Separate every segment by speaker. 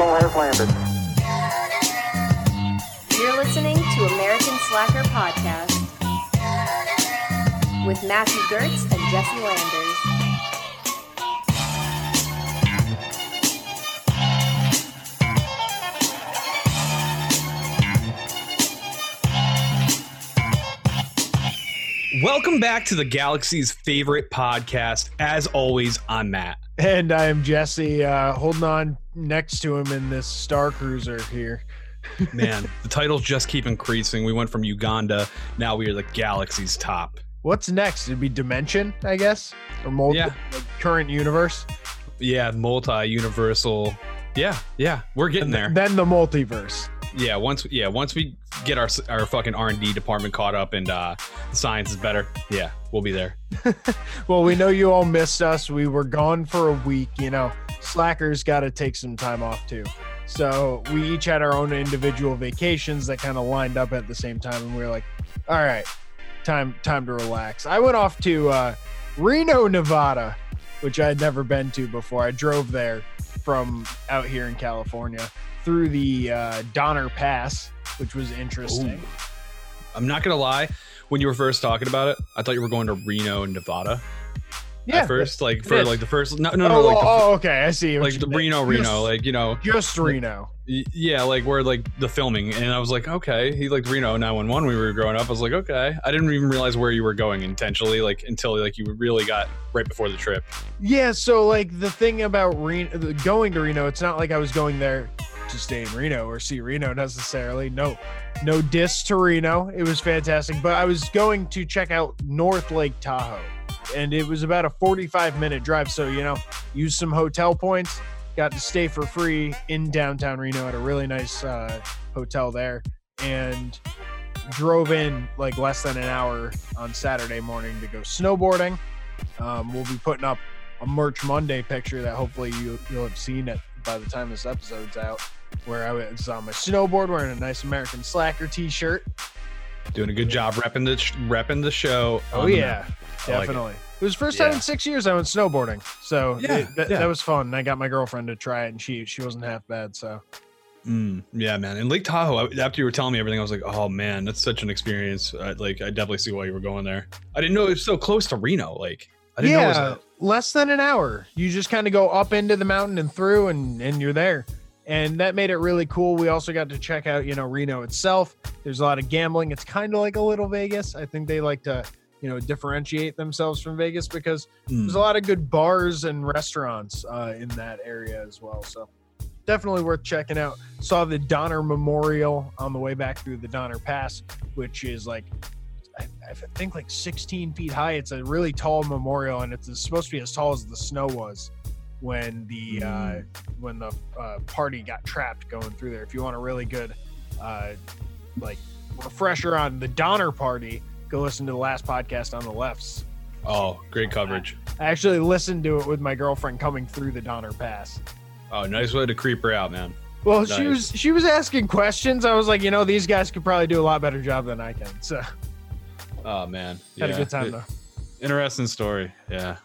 Speaker 1: Vehicle has landed.
Speaker 2: You're listening to American Slacker Podcast with Matthew Gertz and Jesse Landers.
Speaker 3: Welcome back to the Galaxy's favorite podcast. As always, I'm Matt.
Speaker 4: And I am Jesse, uh, holding on next to him in this Star Cruiser here.
Speaker 3: Man, the titles just keep increasing. We went from Uganda, now we are the Galaxy's top.
Speaker 4: What's next? It'd be Dimension, I guess, or multi-
Speaker 3: Yeah.
Speaker 4: current universe.
Speaker 3: Yeah, multi universal. Yeah, yeah, we're getting there.
Speaker 4: Then the multiverse.
Speaker 3: Yeah, once yeah, once we get our our fucking R and D department caught up and uh, science is better. Yeah, we'll be there.
Speaker 4: Well, we know you all missed us. We were gone for a week. You know, slackers got to take some time off too. So we each had our own individual vacations that kind of lined up at the same time, and we were like, "All right, time time to relax." I went off to uh, Reno, Nevada, which I had never been to before. I drove there from out here in California through the uh, Donner Pass, which was interesting.
Speaker 3: Ooh. I'm not gonna lie. When you were first talking about it, I thought you were going to Reno, Nevada.
Speaker 4: Yeah,
Speaker 3: at first, like for
Speaker 4: is.
Speaker 3: like the first. No, no,
Speaker 4: oh,
Speaker 3: no, like the,
Speaker 4: oh, okay, I see.
Speaker 3: like the. Reno,
Speaker 4: Just-
Speaker 3: Reno, like you know,
Speaker 4: just Reno.
Speaker 3: Yeah, like where like the filming, and I was like, okay, he liked Reno 911 when we were growing up. I was like, okay, I didn't even realize where you were going intentionally, like until like you really got right before the trip.
Speaker 4: Yeah, so like the thing about Reno, going to Reno, it's not like I was going there to stay in Reno or see Reno necessarily. No, no diss to Reno. It was fantastic, but I was going to check out North Lake Tahoe, and it was about a 45 minute drive. So you know, use some hotel points. Got to stay for free in downtown Reno at a really nice uh, hotel there, and drove in like less than an hour on Saturday morning to go snowboarding. Um, we'll be putting up a Merch Monday picture that hopefully you, you'll have seen it by the time this episode's out, where I was on my snowboard wearing a nice American Slacker t-shirt.
Speaker 3: Doing a good job repping the repping the show.
Speaker 4: Oh
Speaker 3: the
Speaker 4: yeah,
Speaker 3: map. I like it.
Speaker 4: definitely. it. was the first time
Speaker 3: Yeah.
Speaker 4: in six years I went snowboarding, so
Speaker 3: Yeah,
Speaker 4: it- that,
Speaker 3: yeah.
Speaker 4: that was fun. And I got my girlfriend to try it, and she she wasn't half bad. So
Speaker 3: Mm, yeah, man. And Lake Tahoe. After you were telling me everything, I was like, oh man, that's such an experience. I, like, I definitely see why you were going there. I didn't know it was so close to Reno. Like, I didn't know it was
Speaker 4: yeah,
Speaker 3: a-
Speaker 4: less than an hour. You just kind of go up into the mountain and through, and and you're there. And that made it really cool. We also got to check out, you know, Reno itself. There's a lot of gambling. It's kind of like a little Vegas. I think they like to, you know, differentiate themselves from Vegas because
Speaker 3: Mm.
Speaker 4: there's a lot of good bars and restaurants uh, in that area as well. So definitely worth checking out. Saw the Donner Memorial on the way back through the Donner Pass, which is like I, I think like 16 feet high. It's a really tall memorial, and it's supposed to be as tall as the snow was when the uh, when the uh, party got trapped going through there. If you want a really good uh, like refresher on the Donner Party, go listen to the last podcast on the lefts.
Speaker 3: oh, great coverage.
Speaker 4: I actually listened to it with my girlfriend coming through the Donner Pass.
Speaker 3: Oh, nice way to creep her out, man.
Speaker 4: Well, she was she was asking questions. I was like, you know, these guys could probably do a lot better job than I can. So
Speaker 3: Oh man,
Speaker 4: had
Speaker 3: Yeah.
Speaker 4: a good time though.
Speaker 3: Interesting story. Yeah.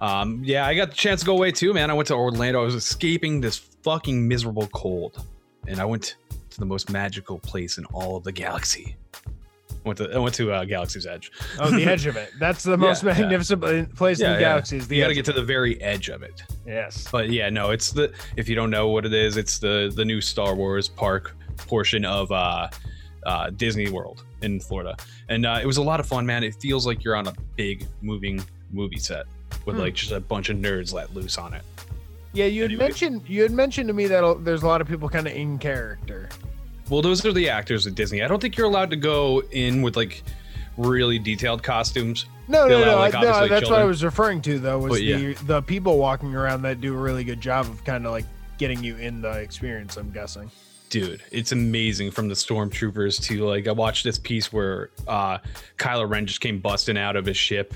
Speaker 3: Um, yeah, I got the chance to go away too, man. I went to Orlando. I was escaping this fucking miserable cold. And I went to the most magical place in all of the galaxy. Went to I went to uh, Galaxy's Edge.
Speaker 4: Oh, the edge of it. That's the most
Speaker 3: Yeah, yeah.
Speaker 4: magnificent place in
Speaker 3: Yeah,
Speaker 4: the
Speaker 3: yeah.
Speaker 4: galaxy. Is the
Speaker 3: You got to get to the very edge of it.
Speaker 4: it. yes.
Speaker 3: But yeah, no, it's the if you don't know what it is, it's the the new Star Wars park portion of uh, uh, Disney World in Florida, and uh, it was a lot of fun, man. It feels like you're on a big moving movie set with
Speaker 4: Hmm.
Speaker 3: like just a bunch of nerds let loose on it.
Speaker 4: Yeah, you had
Speaker 3: Anyway.
Speaker 4: mentioned you had mentioned to me that there's a lot of people kind of in character.
Speaker 3: Well, those are the actors at Disney. I don't think you're allowed to go in with like really detailed costumes.
Speaker 4: No,
Speaker 3: They
Speaker 4: no,
Speaker 3: allow,
Speaker 4: no,
Speaker 3: like,
Speaker 4: no. That's what I was referring to, though, was
Speaker 3: But,
Speaker 4: the
Speaker 3: yeah.
Speaker 4: the people walking around that do a really good job of kind of like getting you in the experience. I'm guessing.
Speaker 3: Dude, it's amazing from the stormtroopers to like I watched this piece where uh Kylo Ren just came busting out of his ship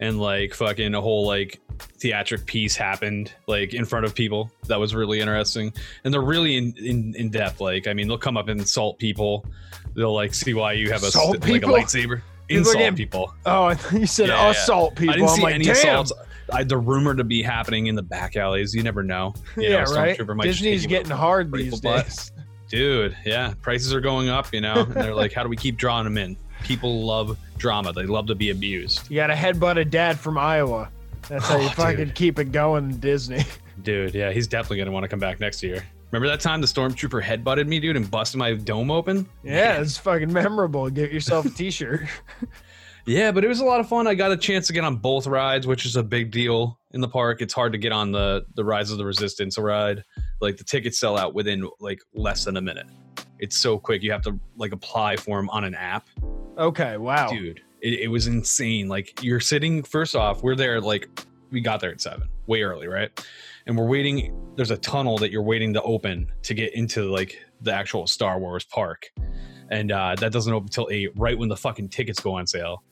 Speaker 3: and like fucking a whole like theatric piece happened like in front of people. That was really interesting. And they're really in in, in depth. Like, I mean, they'll come up and insult people. They'll like see why you have a like a lightsaber. insult
Speaker 4: getting-
Speaker 3: people.
Speaker 4: Oh, I thought you said
Speaker 3: Yeah, yeah.
Speaker 4: assault people.
Speaker 3: I didn't
Speaker 4: I'm
Speaker 3: see
Speaker 4: like,
Speaker 3: any
Speaker 4: damn.
Speaker 3: assaults. I, the rumor to be happening in the back alleys. You never know. You
Speaker 4: yeah,
Speaker 3: know,
Speaker 4: right.
Speaker 3: Stormtrooper might just
Speaker 4: Disney's
Speaker 3: hit you with
Speaker 4: getting hard these
Speaker 3: the butt.
Speaker 4: days.
Speaker 3: dude yeah prices are going up you know and they're like how do we keep drawing them in people love drama they love to be abused
Speaker 4: You got a headbutt a dad from Iowa. That's how oh, you
Speaker 3: Oh,
Speaker 4: fucking
Speaker 3: dude.
Speaker 4: keep it going, Disney.
Speaker 3: dude yeah he's definitely gonna want to come back next year remember that time the stormtrooper headbutted me dude and busted my dome open
Speaker 4: Yeah, it's fucking memorable. Get yourself a t-shirt.
Speaker 3: yeah but it was a lot of fun i got a chance to get on both rides which is a big deal in the park it's hard to get on the the rise of the resistance ride like the tickets sell out within like less than a minute it's so quick you have to like apply for them on an app.
Speaker 4: Okay, wow.
Speaker 3: dude it, it was insane. Like you're sitting first off we're there like we got there at seven way early right? And we're waiting there's a tunnel that you're waiting to open to get into like the actual star wars park. And uh that doesn't open till eight right when the fucking tickets go on sale.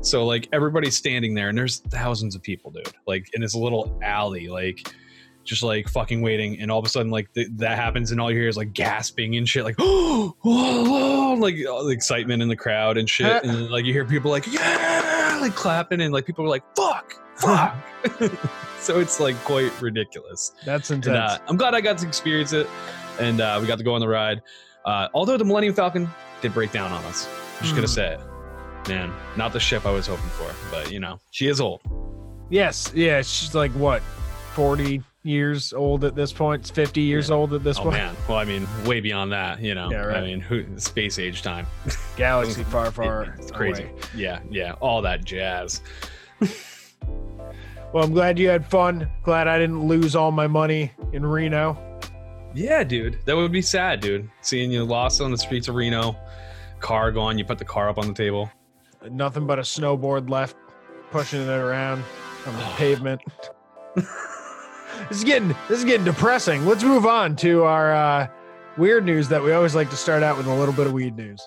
Speaker 3: So like everybody's standing there and there's thousands of people dude. Like in this little alley like just like fucking waiting and all of a sudden like th- that happens and all you hear is like gasping and shit like oh whoa, like all the excitement in the crowd and shit and like you hear people like yeah! like clapping and like people are like fuck! Fuck! So it's like quite ridiculous.
Speaker 4: That's
Speaker 3: and
Speaker 4: intense.
Speaker 3: uh, i'm glad i got to experience it and uh, we got to go on the ride. Uh, although the millennium falcon did break down on us. I'm just gonna
Speaker 4: Hmm.
Speaker 3: say it. Man not the ship i was hoping for but you know she is old.
Speaker 4: Yes, yeah, she's like what, 40 years old at this point? It's 50 years old at this
Speaker 3: oh
Speaker 4: point.
Speaker 3: man well i mean way beyond that you know
Speaker 4: Yeah, right.
Speaker 3: i mean who space age time
Speaker 4: Galaxy far, far
Speaker 3: it's crazy
Speaker 4: away.
Speaker 3: yeah yeah all that jazz
Speaker 4: Well, I'm glad you had fun. Glad I didn't lose all my money in Reno.
Speaker 3: Yeah, dude. That would be sad, dude. Seeing you lost on the streets of Reno, car gone, you put the car up on the table.
Speaker 4: Nothing but a snowboard left, pushing it around on the pavement. This is getting this is getting depressing. Let's move on to our uh, weird news that we always like to start out with a little bit of weed news.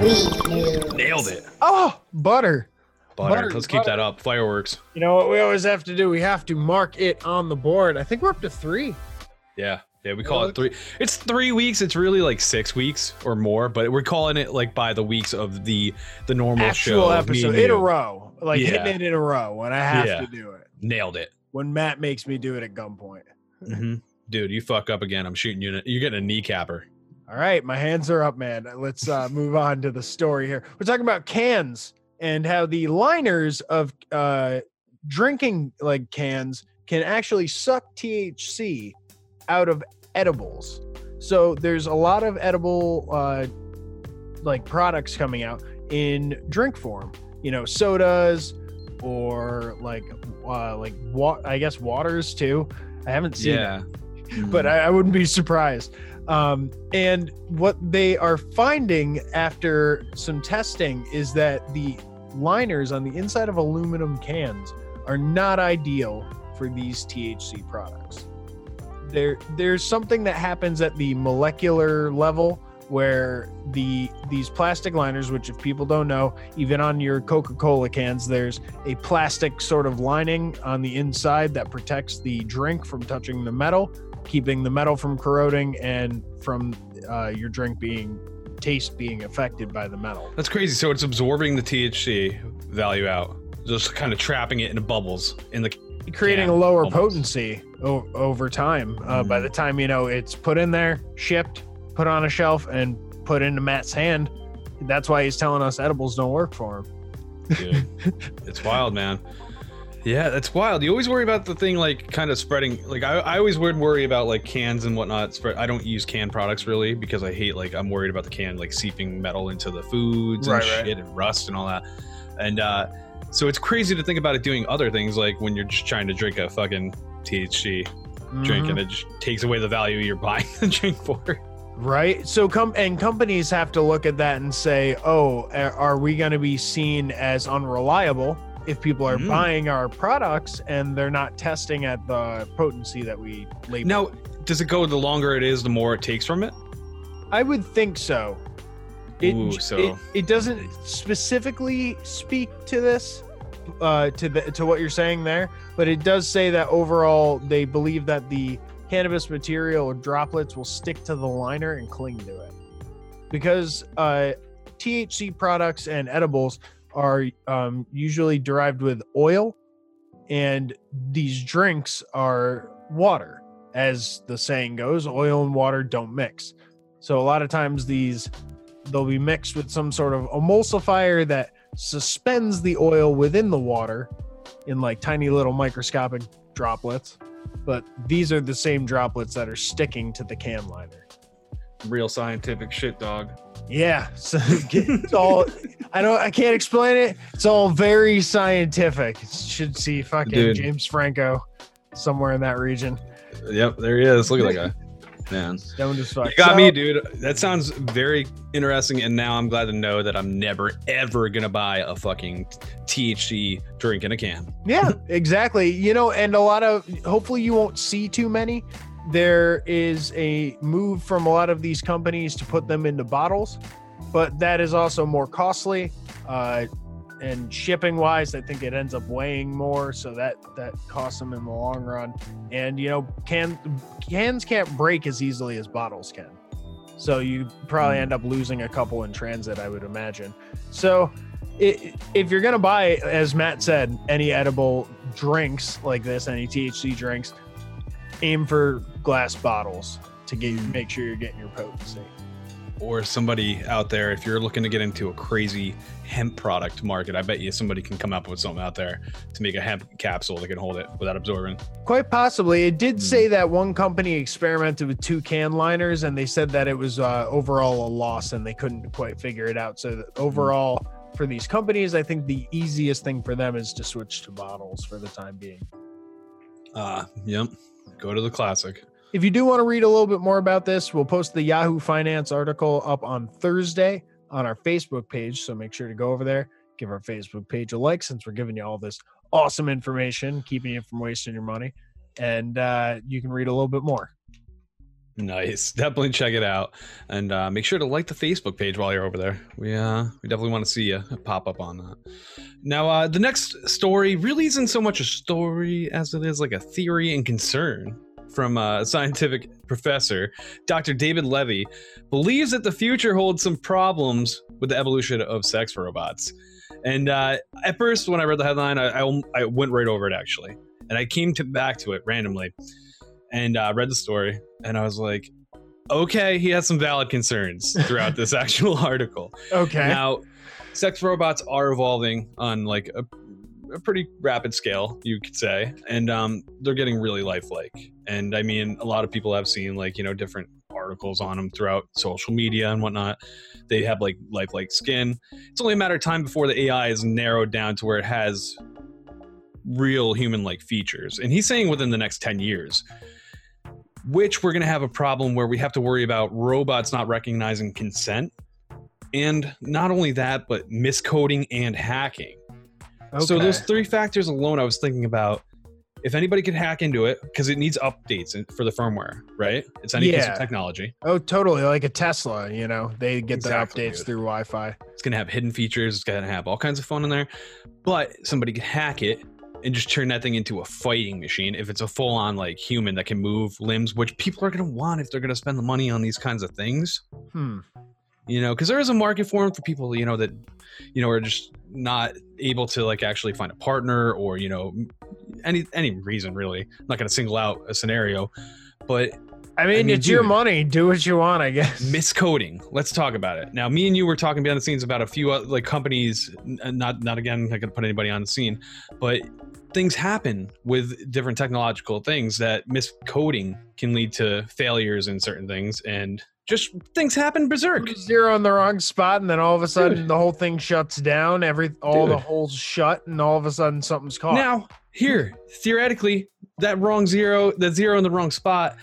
Speaker 1: Weed news.
Speaker 3: Nailed it.
Speaker 4: Oh, butter.
Speaker 3: Butter.
Speaker 4: Butter,
Speaker 3: Let's keep
Speaker 4: butter.
Speaker 3: that up. Fireworks.
Speaker 4: You know what we always have to do? We have to mark it on the board. I think we're up to three.
Speaker 3: Yeah. Yeah, we call it three. It's three weeks. It's really like six weeks or more, but we're calling it like by the weeks of the the normal
Speaker 4: Actual
Speaker 3: show.
Speaker 4: Episode in a row, like
Speaker 3: Yeah.
Speaker 4: hitting it in a row when I have
Speaker 3: Yeah.
Speaker 4: to do it.
Speaker 3: Nailed it.
Speaker 4: When Matt makes me do it at gunpoint.
Speaker 3: hmm Dude, you fuck up again. I'm shooting you. You're getting a kneecapper.
Speaker 4: All right, my hands are up, man. Let's uh, move on to the story here. We're talking about cans and how the liners of uh, drinking like cans can actually suck THC out of edibles. So there's a lot of edible uh, like products coming out in drink form. You know, sodas or like uh, like wa- I guess waters too. I haven't seen it but I, I wouldn't be surprised. Um, and what they are finding after some testing is that the liners on the inside of aluminum cans are not ideal for these THC products. There, there's something that happens at the molecular level where the these plastic liners, which if people don't know, even on your Coca-Cola cans, there's a plastic sort of lining on the inside that protects the drink from touching the metal keeping the metal from corroding and from uh, your drink being taste being affected by the metal.
Speaker 3: That's crazy. So it's absorbing the THC value out, just kind of trapping it in bubbles in the.
Speaker 4: Creating
Speaker 3: Yeah,
Speaker 4: a lower
Speaker 3: almost.
Speaker 4: potency o- over time. Uh, By
Speaker 3: Mhm.
Speaker 4: the time you know it's put in there, shipped, put on a shelf, and put into Matt's hand, that's why he's telling us edibles don't work for him.
Speaker 3: Dude, it's wild, man. Yeah, that's wild. You always worry about the thing like kind of spreading. Like I, I always would worry about like cans and whatnot. Spread. I don't use canned products really because I hate like I'm worried about the can like seeping metal into the foods and
Speaker 4: Right, right.
Speaker 3: shit and rust and all that. And uh, so it's crazy to think about it doing other things like when you're just trying to drink a fucking THC drink
Speaker 4: Mhm.
Speaker 3: and it just takes away the value you're buying the drink for.
Speaker 4: Right. So come and companies have to look at that and say, "Oh, are we going to be seen as unreliable if people are
Speaker 3: Mm.
Speaker 4: buying our products and they're not testing at the potency that we label?"
Speaker 3: Now, does it go the longer it is, the more it takes from it?
Speaker 4: I would think so. It,
Speaker 3: Ooh, so-
Speaker 4: it it doesn't specifically speak to this, uh, to the to what you're saying there, but it does say that overall they believe that the cannabis material or droplets will stick to the liner and cling to it. Because uh, THC products and edibles are um, usually derived with oil, and these drinks are water. As the saying goes, oil and water don't mix. So a lot of times these they'll be mixed with some sort of emulsifier that suspends the oil within the water in like tiny little microscopic droplets. But these are the same droplets that are sticking to the can liner.
Speaker 3: Real scientific shit, dog.
Speaker 4: Yeah, so it's all I don't I can't explain it. It's all very scientific. Should see fucking
Speaker 3: Dude.
Speaker 4: James Franco somewhere in that region.
Speaker 3: Yep, there he is. Look at that guy. Man.
Speaker 4: Stoned as fuck.
Speaker 3: You got
Speaker 4: So-
Speaker 3: me, dude. That sounds very interesting. And now I'm glad to know that I'm never, ever going to buy a fucking THC drink in a can.
Speaker 4: Yeah, exactly. You know, and a lot of hopefully you won't see too many. There is a move from a lot of these companies to put them into bottles, but that is also more costly. Uh, and shipping wise, I think it ends up weighing more, so that that costs them in the long run. And you know, can cans can't break as easily as bottles can, so you probably hmm. end up losing a couple in transit, I would imagine. So i if you're gonna buy, as Matt said, any edible drinks like this, any THC drinks, aim for glass bottles to get make sure you're getting your potency.
Speaker 3: Or somebody out there, if you're looking to get into a crazy hemp product market, I bet you somebody can come up with something out there to make a hemp capsule that can hold it without absorbing.
Speaker 4: Quite possibly, it did say that one company experimented with two can liners, and they said that it was uh, overall a loss, and they couldn't quite figure it out. So that overall, for these companies, I think the easiest thing for them is to switch to bottles for the time being.
Speaker 3: Uh, yep. Go to the classic.
Speaker 4: If you do want to read a little bit more about this, we'll post the Yahoo Finance article up on Thursday on our Facebook page. So make sure to go over there, give our Facebook page a like since we're giving you all this awesome information, keeping you from wasting your money. And uh, you can read a little bit more.
Speaker 3: Nice. Definitely check it out, and uh, make sure to like the Facebook page while you're over there. We uh, we definitely want to see you pop up on that. Now, uh, the next story really isn't so much a story as it is like a theory and concern from a scientific professor, Dr. David Levy, believes that the future holds some problems with the evolution of sex robots. And uh, at first, when I read the headline, I, I, I went right over it actually, and I came to back to it randomly, and uh, read the story, and I was like, okay, he has some valid concerns throughout this actual article.
Speaker 4: Okay.
Speaker 3: Now, sex robots are evolving on like a, a pretty rapid scale, you could say, and um, they're getting really lifelike. And I mean, a lot of people have seen like you know different articles on them throughout social media and whatnot. They have like lifelike skin. It's only a matter of time before the AI is narrowed down to where it has real human-like features. And he's saying within the next ten years. Which we're going to have a problem where we have to worry about robots not recognizing consent and not only that, but miscoding and hacking. So those three factors alone, I was thinking about if anybody could hack into it because it needs updates for the firmware, right? It's any piece of technology.
Speaker 4: Oh, totally. Like a Tesla, you know, they get
Speaker 3: Exactly,
Speaker 4: the updates
Speaker 3: dude.
Speaker 4: through Wi Fi.
Speaker 3: It's gonna have hidden features. It's gonna have all kinds of fun in there. But somebody could hack it and just turn that thing into a fighting machine. If it's a full-on like human that can move limbs, which people are gonna want if they're gonna spend the money on these kinds of things.
Speaker 4: Hmm.
Speaker 3: You know because there is a market for them for people you know that you know are just not able to like actually find a partner or you know any any reason really i'm not going to single out a scenario but
Speaker 4: I mean,
Speaker 3: mean,
Speaker 4: it's your money. Do what you want, I guess.
Speaker 3: miscoding let's talk about it now me and you were talking behind the scenes about a few uh, like companies not not again not going to put anybody on the scene but things happen with different technological things that miscoding can lead to failures in certain things and just things happen berserk
Speaker 4: zero in the wrong spot, and then all of a sudden
Speaker 3: Dude.
Speaker 4: the whole thing shuts down. Every all the holes shut, and all of a sudden something's caught.
Speaker 3: Now, here, theoretically, that wrong zero, that zero in the wrong spot,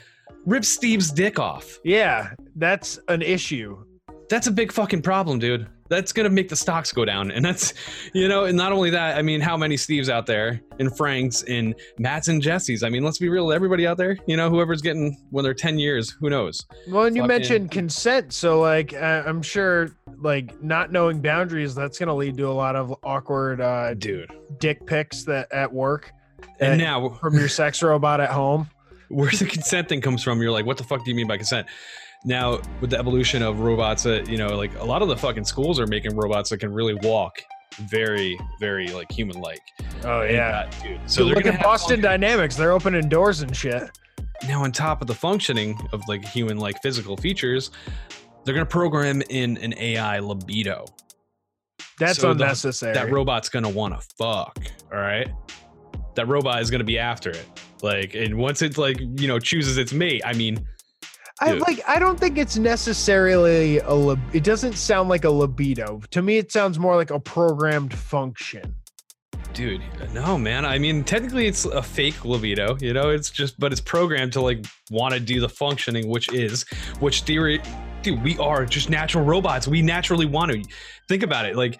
Speaker 3: rips Steve's dick off.
Speaker 4: yeah, that's an issue.
Speaker 3: That's a big fucking problem, dude. That's gonna make the stocks go down. And that's, you know, and not only that, I mean, how many Steves out there and Franks and Matts and Jessies? I mean, let's be real, everybody out there, you know, whoever's getting when they're 10 years, who knows?
Speaker 4: Well, and you mentioned consent, so like I'm sure, like not knowing boundaries, that's gonna lead to a lot of awkward uh,
Speaker 3: Dude.
Speaker 4: dick pics that at work
Speaker 3: And now,
Speaker 4: from your sex robot at home.
Speaker 3: where the consent thing comes from. You're like, what the fuck do you mean by consent? Now, with the evolution of robots, that you know, like a lot of the fucking schools are making robots that can really walk, very, very like human-like.
Speaker 4: Oh
Speaker 3: yeah, uh, dude. So they're
Speaker 4: look at Boston Dynamics. They're opening doors and shit.
Speaker 3: now on top of the functioning of like human-like physical features, they're gonna program in an AI libido.
Speaker 4: That's
Speaker 3: So the-
Speaker 4: unnecessary.
Speaker 3: that robot's gonna want to fuck all right that robot is gonna be after it like and once it like you know chooses its mate i mean
Speaker 4: I like. I don't think it's necessarily a. Lib- it doesn't sound like a libido to me. It sounds more like a programmed function.
Speaker 3: dude no man i mean technically it's a fake libido you know it's just but it's programmed to like want to do the functioning which is which theory dude we are just natural robots we naturally want to think about it like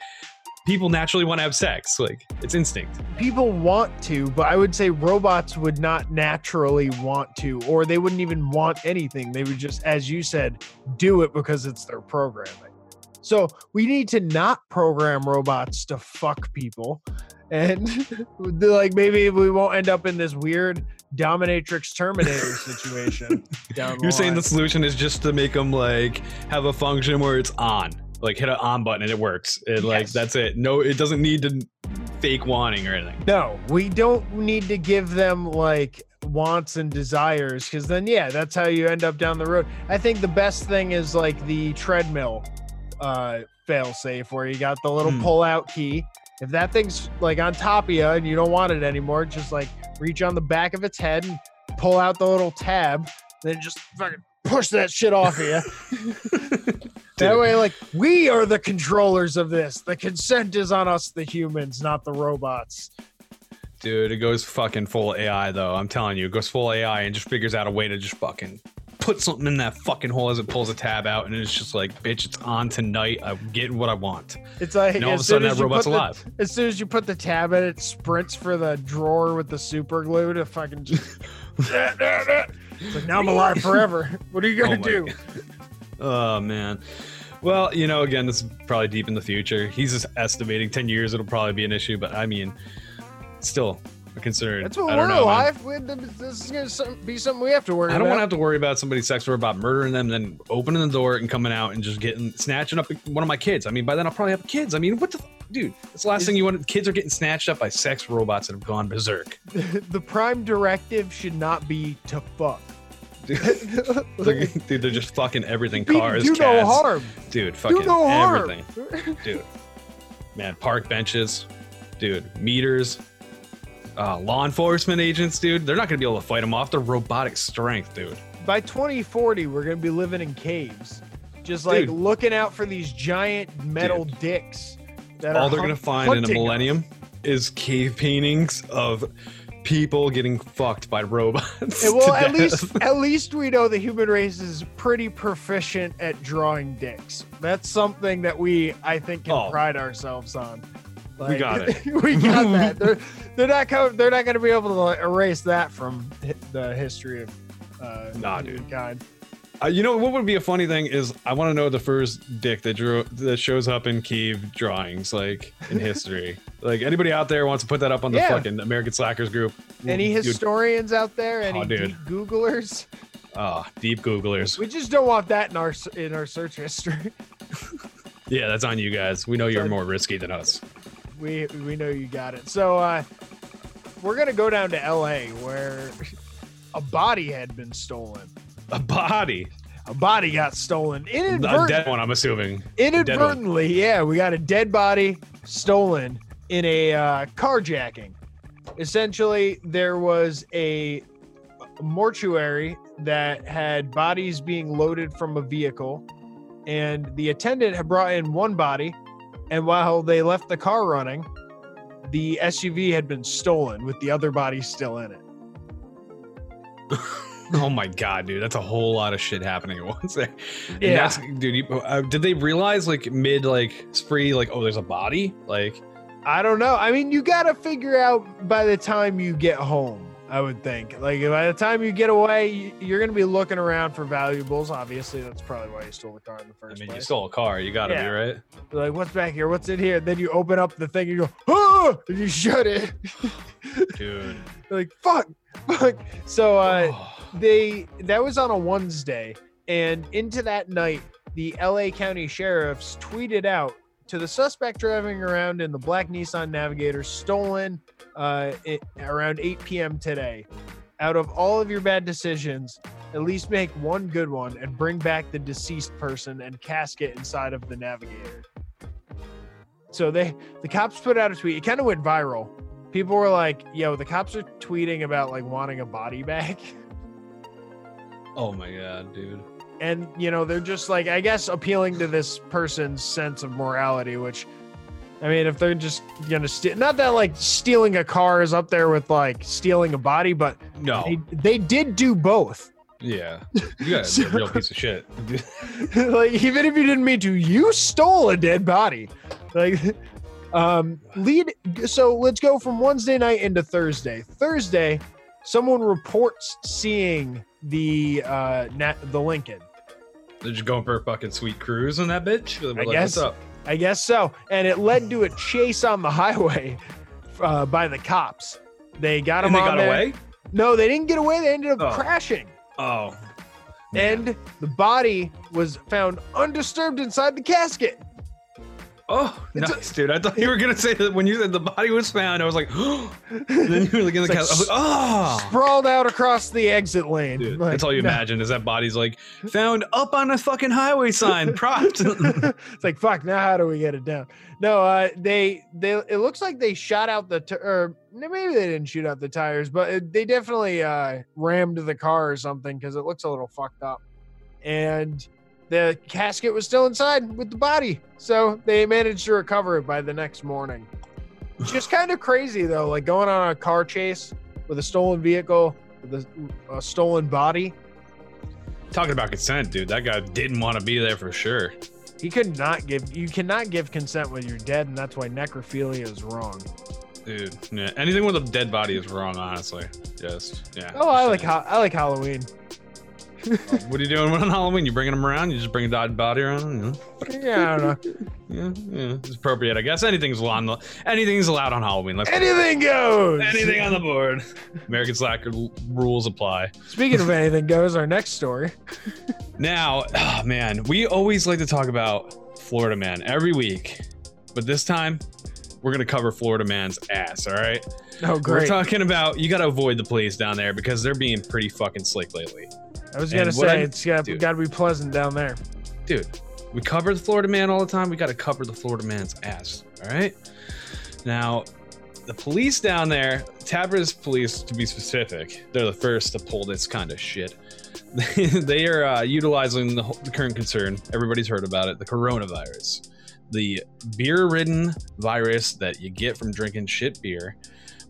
Speaker 3: people naturally want to have sex like it's instinct
Speaker 4: People want to, but I would say robots would not naturally want to, or they wouldn't even want anything. They would just, as you said, do it because it's their programming. So we need to not program robots to fuck people. And like maybe we won't end up in this weird dominatrix terminator situation down the
Speaker 3: You're saying the solution is just to make them like have a function where it's on, like hit an on button and it works. It like that's it. No, it doesn't need to fake wanting or anything.
Speaker 4: No, we don't need to give them like wants and desires because then, yeah, that's how you end up down the road. I think the best thing is like the treadmill uh, fail safe where you got the little
Speaker 3: Hmm.
Speaker 4: pull out key. If that thing's like on top of you and you don't want it anymore, just like reach on the back of its head and pull out the little tab, then just fucking push that shit off of you. That way, like we are the controllers of this. The consent is on us, the humans, not the robots.
Speaker 3: Dude, it goes fucking full AI though. I'm telling you, it goes full AI and just figures out a way to just fucking put something in that fucking hole as it pulls a tab out, and it's just like, bitch, it's on tonight. I'm getting what I want.
Speaker 4: It's like
Speaker 3: And all of a sudden that robot's
Speaker 4: the-
Speaker 3: alive.
Speaker 4: as soon as you put the tab in, it sprints for the drawer with the super glue to fucking just. it's like now I'm alive forever. What are you gonna
Speaker 3: Oh
Speaker 4: do?
Speaker 3: Oh man. Well, you know, again, this is probably deep in the future. He's just estimating 10 years it'll probably be an issue, but I mean, still a concern.
Speaker 4: That's what
Speaker 3: I
Speaker 4: we're
Speaker 3: don't know,
Speaker 4: alive. with. This is gonna be something we have to worry
Speaker 3: I don't want to have to worry about somebody's sex or about murdering them, then opening the door and coming out and just getting snatching up one of my kids. I mean, by then I'll probably have kids. I mean, what the dude? That's the last
Speaker 4: Is-
Speaker 3: thing you want. Kids are getting snatched up by sex robots that have gone berserk.
Speaker 4: the prime directive should not be to fuck.
Speaker 3: Dude, they're, dude, they're just fucking everything. Cars,
Speaker 4: do no
Speaker 3: cats,
Speaker 4: harm.
Speaker 3: dude, fucking
Speaker 4: Do no harm.
Speaker 3: everything. dude. Man, park benches, dude, meters, uh, law enforcement agents, dude. They're not gonna be able to fight them off. They're robotic strength, dude.
Speaker 4: By 2040, we're gonna be living in caves, just like
Speaker 3: Dude.
Speaker 4: looking out for these giant metal dicks. That
Speaker 3: All they're
Speaker 4: hun-
Speaker 3: gonna find in a
Speaker 4: hunting us.
Speaker 3: millennium is cave paintings of people getting fucked by robots.
Speaker 4: And well, at
Speaker 3: death.
Speaker 4: least at least we know the human race is pretty proficient at drawing dicks. That's something that we, I think, can
Speaker 3: Oh.
Speaker 4: pride ourselves on.
Speaker 3: We got
Speaker 4: it. we got that. They're, they're not co- they're not going to be able to erase that from the history of uh,
Speaker 3: Nah, dude. Uh, you know what would be a funny thing is I want to know the first dick that drew that shows up in cave drawings like in history. like anybody out there wants to put that up on the
Speaker 4: Yeah.
Speaker 3: fucking American Slackers group.
Speaker 4: Any
Speaker 3: Dude,
Speaker 4: historians out there? Any
Speaker 3: Oh, dude.
Speaker 4: deep Googlers?
Speaker 3: Ah, deep Googlers.
Speaker 4: We just don't want that in our s- in our search history.
Speaker 3: Yeah, that's on you guys. We know you're more risky than us.
Speaker 4: we we know you got it. So uh we're gonna go down to LA where a body had been stolen.
Speaker 3: A body,
Speaker 4: A body got stolen
Speaker 3: a
Speaker 4: inadvertently.
Speaker 3: dead one. I'm assuming.
Speaker 4: inadvertently, yeah, we got a dead body stolen in a uh, carjacking. Essentially, there was a mortuary that had bodies being loaded from a vehicle, and the attendant had brought in one body, and while they left the car running, the SUV had been stolen with the other body still in it.
Speaker 3: Oh my god, dude, that's a whole lot of shit happening at once. And
Speaker 4: Yeah.
Speaker 3: that's, dude. You, uh, did they realize like mid like spree like oh there's a body like
Speaker 4: I don't know. I mean, you got to figure out by the time you get home. I would think. Like by the time you get away, you're gonna be looking around for valuables. Obviously, that's probably why you stole the car in the first.
Speaker 3: I mean, you stole a car. You got to
Speaker 4: Yeah.
Speaker 3: be right.
Speaker 4: You're like, what's back here? What's in here? And Then you open up the thing and you go, oh, and you shut it.
Speaker 3: Dude.
Speaker 4: Like, fuck, fuck. So uh,
Speaker 3: Oh.
Speaker 4: They that was on a Wednesday, and into that night, the LA County sheriffs tweeted out to the suspect driving around in the black Nissan Navigator stolen uh, it, around 8 p.m. today. Out of all of your bad decisions, at least make one good one and bring back the deceased person and casket inside of the Navigator. So they the cops put out a tweet. It kind of went viral. People were like, "Yo, the cops are tweeting about like wanting a body back."
Speaker 3: oh my god, dude.
Speaker 4: and you know they're just like i guess appealing to this person's sense of morality which i mean if they're just gonna steal not that like stealing a car is up there with like stealing a body but
Speaker 3: No.
Speaker 4: they, they did do both
Speaker 3: Yeah. You got
Speaker 4: So-
Speaker 3: a real piece of shit.
Speaker 4: like even if you didn't mean to you stole a dead body like um lead so let's go from wednesday night into thursday thursday someone reports seeing the uh nat- the lincoln
Speaker 3: They're just going for a fucking sweet cruise on that bitch. We're
Speaker 4: I
Speaker 3: like,
Speaker 4: guess. I guess so. And it led to a chase on the highway uh, by the cops. They got
Speaker 3: And
Speaker 4: him
Speaker 3: they got
Speaker 4: there.
Speaker 3: away?
Speaker 4: No, they didn't get away. They ended up
Speaker 3: Oh.
Speaker 4: crashing.
Speaker 3: Oh. man.
Speaker 4: And the body was found undisturbed inside the casket.
Speaker 3: Oh,
Speaker 4: It's a-
Speaker 3: nice, dude. I thought you were gonna say that when you said the body was found. I was like, and then you were like in the
Speaker 4: like
Speaker 3: couch. I was like, oh,
Speaker 4: Sprawled out across the exit lane.
Speaker 3: dude,
Speaker 4: Like,
Speaker 3: that's all you
Speaker 4: no.
Speaker 3: imagine is that body's like found up on a fucking highway sign, propped.
Speaker 4: it's like fuck. Now how do we get it down? No, uh, they they. It looks like they shot out the t- or maybe they didn't shoot out the tires, but it, they definitely uh, rammed the car or something because it looks a little fucked up. And the casket was still inside with the body, so they managed to recover it by the next morning. Just kind of crazy though, like going on a car chase with a stolen vehicle with a, a stolen body.
Speaker 3: Talking about consent, dude. That guy didn't want to be there for sure.
Speaker 4: He could not give. You cannot give consent when you're dead, and that's why necrophilia is wrong.
Speaker 3: Dude, yeah. Anything with a dead body is wrong, honestly. Just, yeah.
Speaker 4: Oh, I like ha- I like Halloween.
Speaker 3: What are you doing on Halloween? You bringing them around? You just bring a dead body around? You know?
Speaker 4: Yeah, I don't know.
Speaker 3: Yeah, yeah. It's appropriate, I guess. Anything's allowed. On anything's allowed on Halloween. Let's
Speaker 4: Anything goes.
Speaker 3: anything on the board. American Slacker rules apply.
Speaker 4: Speaking of anything goes, our next story.
Speaker 3: Now, oh man, we always like to talk about Florida Man every week, but this time we're gonna cover Florida Man's ass. All right,
Speaker 4: Oh, great.
Speaker 3: we're talking about you gotta avoid the police down there because they're being pretty fucking slick lately,
Speaker 4: I was gonna say
Speaker 3: I-
Speaker 4: it's got,
Speaker 3: dude.
Speaker 4: got to be pleasant down there.
Speaker 3: dude. We cover the Florida Man all the time. We gotta cover the Florida Man's ass. All right. Now, the police down there, Tavares police to be specific, they're the first to pull this kind of shit. they are uh, utilizing the, the current concern. Everybody's heard about it the coronavirus, the beer ridden virus that you get from drinking shit beer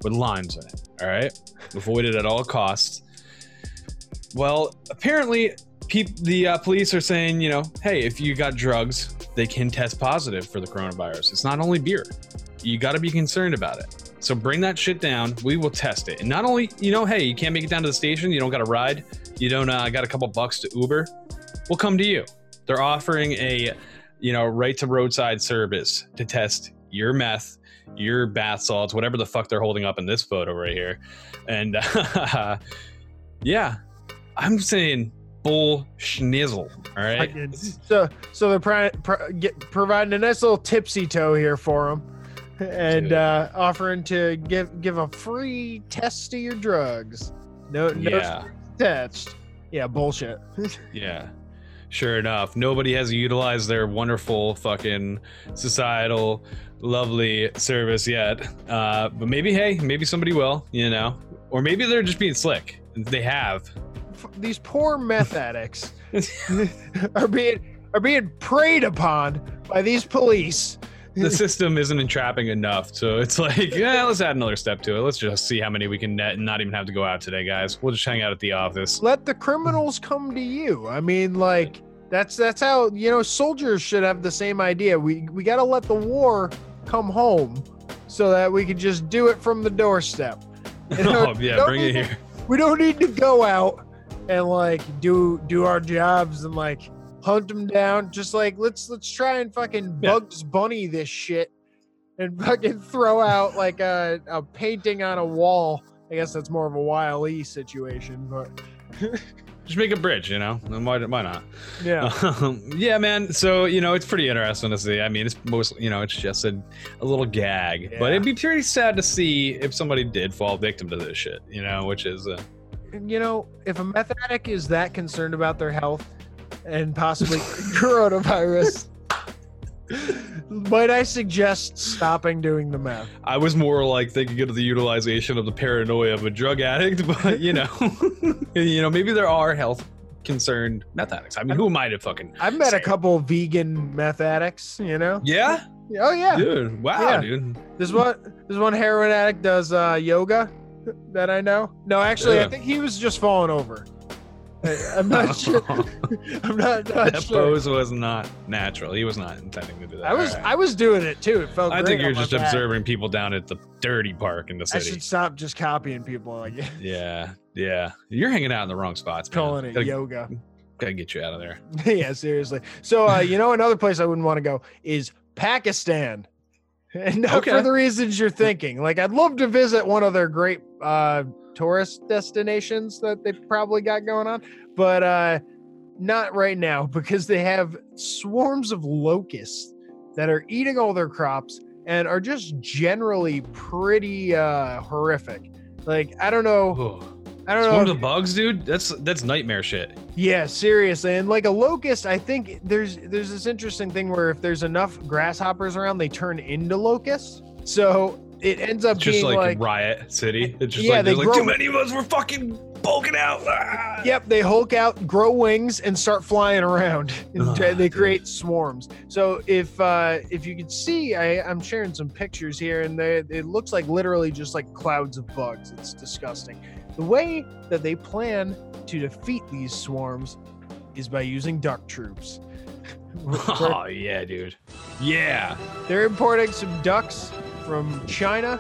Speaker 3: with limes in it. All right. Avoid it at all costs. Well, apparently, the uh, police are saying, you know, hey, if you got drugs, they can test positive for the coronavirus. It's not only beer. You got to be concerned about it. So bring that shit down. We will test it. And not only, you know, hey, you can't make it down to the station. You don't got a ride. You don't uh, got a couple bucks to Uber. We'll come to you. They're offering a, you know, right to roadside service to test your meth, your bath salts, whatever the fuck they're holding up in this photo right here. And uh, yeah, I'm saying bull schnizzle. All right.
Speaker 4: So, so they're pri- pro- get, providing a nice little tipsy toe here for them, and uh, offering to give give a free test of your drugs. No, no
Speaker 3: Yeah.
Speaker 4: attached. Yeah, bullshit.
Speaker 3: Yeah. Sure enough, nobody has utilized their wonderful fucking societal lovely service yet. Uh, but maybe, hey, maybe somebody will, you know, or maybe they're just being slick. They have.
Speaker 4: These poor meth addicts are being are being preyed upon by these police.
Speaker 3: The system isn't entrapping enough, so it's like, yeah, let's add another step to it. Let's just see how many we can net and not even have to go out today, guys. We'll just hang out at the office.
Speaker 4: Let the criminals come to you. I mean, like that's that's how you know soldiers should have the same idea. We we got to let the war come home so that we can just do it from the doorstep. You know,
Speaker 3: oh yeah, bring it here.
Speaker 4: We don't need to go out and like do do our jobs and like hunt them down. Just like let's let's try and fucking
Speaker 3: Yeah.
Speaker 4: Bugs Bunny this shit and fucking throw out like a, a painting on a wall. I guess that's more of a Wile E situation, but
Speaker 3: Just make a bridge, you know. And Why, why not?
Speaker 4: yeah.
Speaker 3: Um, yeah, man. So you know, it's pretty interesting to see. I mean, it's mostly, you know, it's just a, a little gag, but it'd be pretty sad to see if somebody did fall victim to this shit. You know, which is uh,
Speaker 4: you know, if a meth addict is that concerned about their health and possibly coronavirus, might I suggest stopping doing the meth?
Speaker 3: I was more like thinking of the utilization of the paranoia of a drug addict, but you know, you know, maybe there are health concerned meth addicts. I mean, who am I to fucking?
Speaker 4: I've met a couple vegan meth addicts, you know?
Speaker 3: Yeah,
Speaker 4: Oh yeah.
Speaker 3: dude. Wow,
Speaker 4: Yeah.
Speaker 3: dude.
Speaker 4: This one this one heroin addict does uh yoga that I know. No, actually I think he was just falling over. I'm not sure. I'm not, not
Speaker 3: that
Speaker 4: sure.
Speaker 3: pose was not natural. He was not intending to do that.
Speaker 4: I was
Speaker 3: right.
Speaker 4: I was doing it too. It felt
Speaker 3: I think you're just observing people down at the dirty park in the city.
Speaker 4: I should stop just copying people like
Speaker 3: Yeah, yeah. You're hanging out in the wrong spots, man.
Speaker 4: calling it
Speaker 3: gotta,
Speaker 4: yoga.
Speaker 3: gotta get you out of there.
Speaker 4: yeah, seriously. So uh, you know another place I wouldn't want to go is Pakistan. And not for the reasons you're thinking. Like I'd love to visit one of their great uh tourist destinations that they probably got going on, but uh not right now because they have swarms of locusts that are eating all their crops and are just generally pretty uh horrific. Like I don't know, I don't know.
Speaker 3: Of bugs, dude. That's that's nightmare shit.
Speaker 4: yeah, seriously. And like a locust, I think there's there's this interesting thing where if there's enough grasshoppers around, they turn into locusts. So it ends up
Speaker 3: Just
Speaker 4: being
Speaker 3: like,
Speaker 4: like,
Speaker 3: riot city. It's just
Speaker 4: Yeah,
Speaker 3: like
Speaker 4: they
Speaker 3: there's like
Speaker 4: grow-
Speaker 3: too many of us. We're fucking bulking out. Ah!
Speaker 4: yep, they hulk out, grow wings, and start flying around. And
Speaker 3: Ah,
Speaker 4: they
Speaker 3: dude.
Speaker 4: create swarms. So if uh if you could see, I, I'm sharing some pictures here, and they, it looks like literally just like clouds of bugs. It's disgusting. The way that they plan to defeat these swarms is by using duck troops.
Speaker 3: Oh yeah, dude. Yeah.
Speaker 4: They're importing some ducks from China,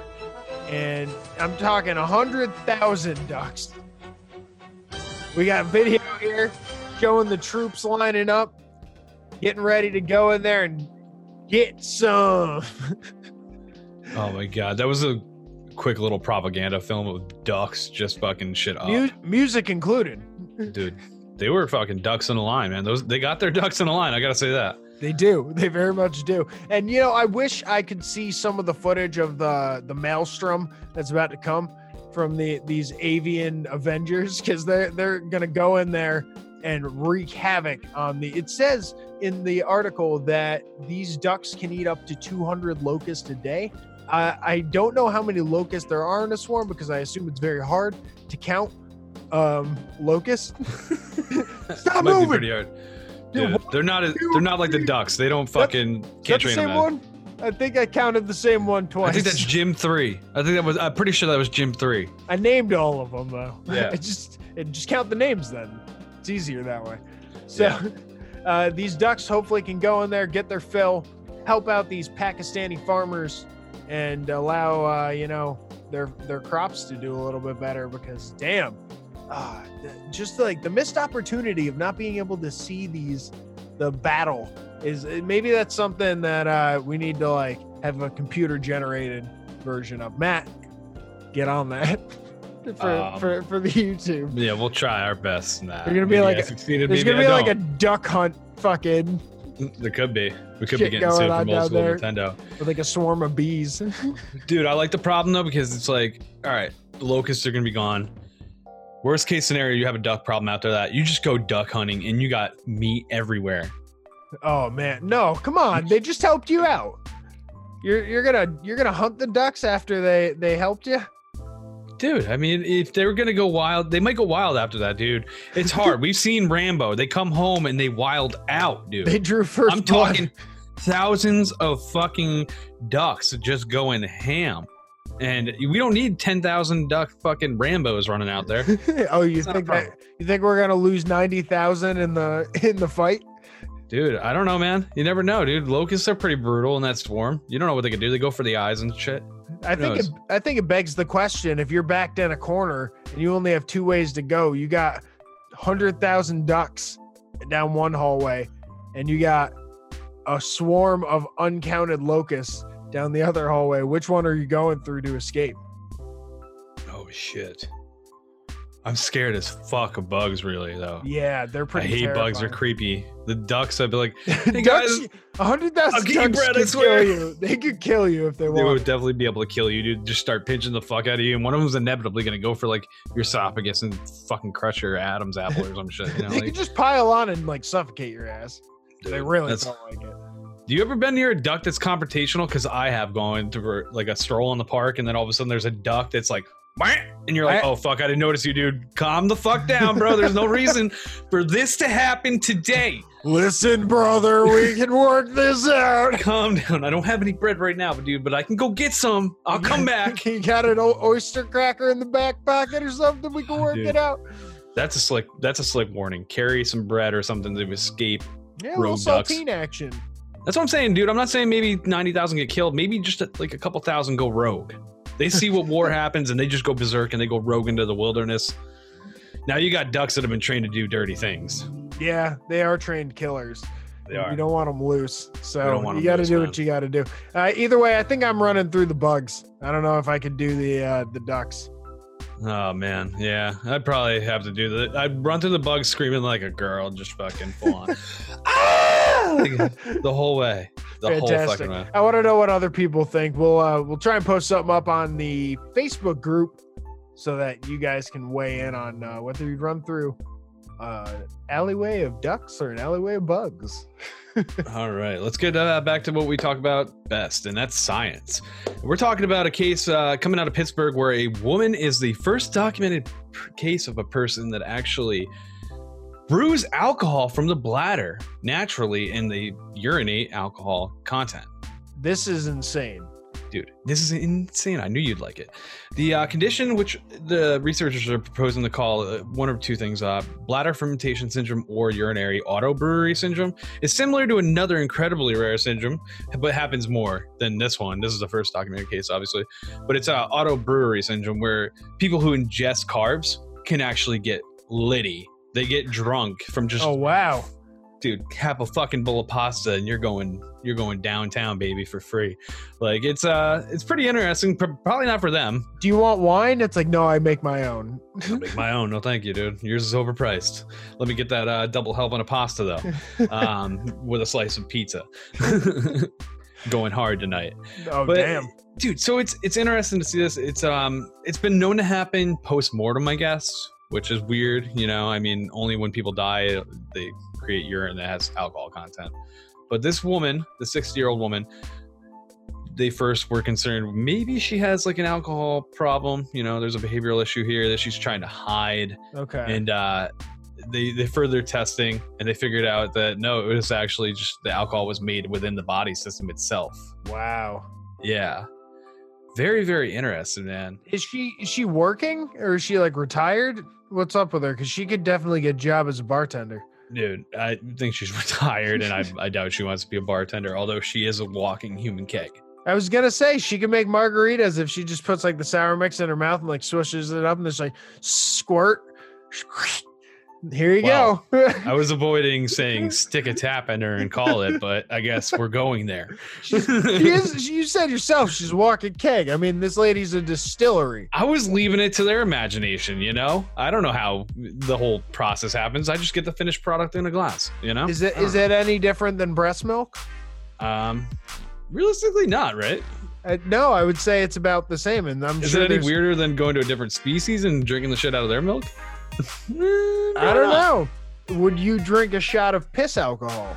Speaker 4: and I'm talking a hundred thousand ducks. We got video here showing the troops lining up, getting ready to go in there and get some.
Speaker 3: Oh my god, that was a quick little propaganda film of ducks just fucking shit up,
Speaker 4: Mu- music included.
Speaker 3: dude. They were fucking ducks in a line, man. Those they got their ducks in a line. I gotta say that.
Speaker 4: They do. They very much do. And you know, I wish I could see some of the footage of the the maelstrom that's about to come from the these avian Avengers because they're they're gonna go in there and wreak havoc on the. It says in the article that these ducks can eat up to 200 locusts a day. I I don't know how many locusts there are in a swarm because I assume it's very hard to count um locusts. Stop
Speaker 3: Might
Speaker 4: moving.
Speaker 3: pretty hard.
Speaker 4: Dude,
Speaker 3: Dude, they're not. They're not like the ducks. They don't fucking
Speaker 4: Is that
Speaker 3: can't
Speaker 4: the same
Speaker 3: them.
Speaker 4: one? I think I counted the same one twice.
Speaker 3: I think that's Jim three. I think that was. I'm pretty sure that was Jim three.
Speaker 4: I named all of them though.
Speaker 3: Yeah.
Speaker 4: I just it just count the names then. It's easier that way. So
Speaker 3: Yeah.
Speaker 4: uh, these ducks hopefully can go in there, get their fill, help out these Pakistani farmers, and allow uh, you know their their crops to do a little bit better. Because damn, uh, just like the missed opportunity of not being able to see these the battle is maybe that's something that uh, we need to like have a computer generated version of. Matt, get on that for
Speaker 3: Um,
Speaker 4: for, for the YouTube.
Speaker 3: Yeah, we'll try our best. Nah,
Speaker 4: They're gonna be like
Speaker 3: I
Speaker 4: a-
Speaker 3: succeeded.
Speaker 4: There's gonna be
Speaker 3: I
Speaker 4: like a duck hunt, fucking
Speaker 3: There could be. We could be getting sued from old school
Speaker 4: there.
Speaker 3: Nintendo.
Speaker 4: with like a swarm of bees.
Speaker 3: Dude, I like the problem though because it's like, all right, the locusts are gonna be gone. Worst case scenario, you have a duck problem after that. You just go duck hunting and you got meat everywhere.
Speaker 4: oh man, no, come on, they just helped you out. You're you're gonna you're gonna hunt the ducks after they they helped you.
Speaker 3: Dude, I mean, if they were gonna go wild, they might go wild after that, dude. It's hard. We've seen Rambo. They come home and they wild out, dude.
Speaker 4: They drew 1st
Speaker 3: I'm talking thousands of fucking ducks just going ham. And we don't need 10,000 duck fucking Rambos running out there.
Speaker 4: oh, you
Speaker 3: a
Speaker 4: think that you think we're gonna lose ninety thousand in the in the fight?
Speaker 3: Dude, I don't know, man. You never know, dude. Locusts are pretty brutal in that swarm. You don't know what they could do. They go for the eyes and shit.
Speaker 4: I
Speaker 3: Who
Speaker 4: think it. I think it begs the question: if you're backed in a corner and you only have two ways to go, you got hundred thousand ducks down one hallway, and you got a swarm of uncounted locusts down the other hallway. Which one are you going through to escape?
Speaker 3: Oh shit. I'm scared as fuck of bugs, really though.
Speaker 4: Yeah, they're pretty.
Speaker 3: I hate bugs. They're creepy. The ducks, I'd be like,
Speaker 4: Hey
Speaker 3: guys,
Speaker 4: a hundred thousand ducks
Speaker 3: bread,
Speaker 4: could kill you. They could kill you if they
Speaker 3: they
Speaker 4: want.
Speaker 3: They would definitely be able to kill you, dude. Just start pinching the fuck out of you, and one of them's inevitably gonna go for like your esophagus and fucking crush your Adam's apple or some shit. You know,
Speaker 4: they
Speaker 3: like,
Speaker 4: could just pile on and like suffocate your ass. They really don't like it.
Speaker 3: Do you ever been near a duck that's confrontational? Because I have going to like a stroll in the park, and then all of a sudden there's a duck that's like! And you're like,
Speaker 4: I-
Speaker 3: oh fuck, I didn't notice you, dude. Calm the fuck down, bro. There's no reason for this to happen today.
Speaker 4: Listen, brother, we can work this out.
Speaker 3: Calm down. I don't have any bread right now, but dude, but I can go get some. I'll come back.
Speaker 4: you got an o- oyster cracker in the back pocket or something? We can work
Speaker 3: Dude.
Speaker 4: it out.
Speaker 3: That's a slick. That's a slick warning. Carry some bread or something to escape.
Speaker 4: Yeah, a little
Speaker 3: Road ducks.
Speaker 4: saltine action.
Speaker 3: That's what I'm saying, dude. I'm not saying maybe ninety thousand get killed. Maybe just a, like a couple thousand go rogue. They see what war happens and they just go berserk and they go rogue into the wilderness. Now you got ducks that have been trained to do dirty things.
Speaker 4: Yeah, they are trained killers.
Speaker 3: They are.
Speaker 4: You don't want them loose. So you got to do
Speaker 3: man.
Speaker 4: what you got to do. Uh, either way, I think I'm running through the bugs. I don't know if I could do the uh, the ducks.
Speaker 3: Oh man, yeah. I'd probably have to do that. I'd run through the bugs screaming like a girl, just fucking full on. ah! Like, the whole way. The whole
Speaker 4: Fantastic. I want to know what other people think. We'll uh, we'll try and post something up on the Facebook group so that you guys can weigh in on uh, whether you'd run through uh, alleyway of ducks or an alleyway of bugs.
Speaker 3: All right, let's get uh, back to what we talk about best, and that's science. We're talking about a case uh, coming out of Pittsburgh where a woman is the first documented case of a person that actually brews alcohol from the bladder naturally and they urinate alcohol content.
Speaker 4: This is insane.
Speaker 3: Dude, this is insane. I knew you'd like it. The uh, condition, which the researchers are proposing to call uh, one of two things uh, bladder fermentation syndrome or urinary autobrewery syndrome, is similar to another incredibly rare syndrome, but happens more than this one. This is the first documented case, obviously. But it's uh, autobrewery syndrome where people who ingest carbs can actually get litty. They get drunk from just
Speaker 4: Oh wow.
Speaker 3: dude, have a fucking bowl of pasta and you're going you're going downtown, baby, for free. Like it's uh it's pretty interesting. Probably not for them.
Speaker 4: Do you want wine? It's like no, I make my own.
Speaker 3: I'll make my own. No, thank you, dude. Yours is overpriced. Let me get that uh, double help on a pasta though, um, with a slice of pizza. going hard tonight.
Speaker 4: Oh
Speaker 3: But-
Speaker 4: damn.
Speaker 3: dude so it's it's interesting to see this it's um it's been known to happen post-mortem i guess which is weird you know i mean only when people die they create urine that has alcohol content but this woman the 60 year old woman they first were concerned maybe she has like an alcohol problem you know there's a behavioral issue here that she's trying to hide
Speaker 4: Okay.
Speaker 3: and uh they they further testing and they figured out that no it was actually just the alcohol was made within the body system itself
Speaker 4: wow.
Speaker 3: yeah. Very, very interesting, man.
Speaker 4: Is she is she working or is she like retired? What's up with her? Because she could definitely get a job as a bartender.
Speaker 3: Dude, I think she's retired and I, I doubt she wants to be a bartender, although she is a walking human keg.
Speaker 4: I was gonna say she could make margaritas if she just puts like the sour mix in her mouth and like swishes it up and just like squirt. Here you
Speaker 3: Wow.
Speaker 4: go.
Speaker 3: I was avoiding saying stick a tap in her and call it, but I guess we're going there.
Speaker 4: is, you said yourself she's walking keg. I mean, this lady's a distillery.
Speaker 3: I was leaving it to their imagination, you know? I don't know how the whole process happens. I just get the finished product in a glass, you know?
Speaker 4: Is it
Speaker 3: I
Speaker 4: it any different than breast milk?
Speaker 3: Um, realistically, not, right?
Speaker 4: Uh, no, I would say it's about the same. And I'm
Speaker 3: Is
Speaker 4: sure
Speaker 3: it any weirder than going to a different species and drinking the shit out of their milk?
Speaker 4: I don't know. Would you drink a shot of piss alcohol?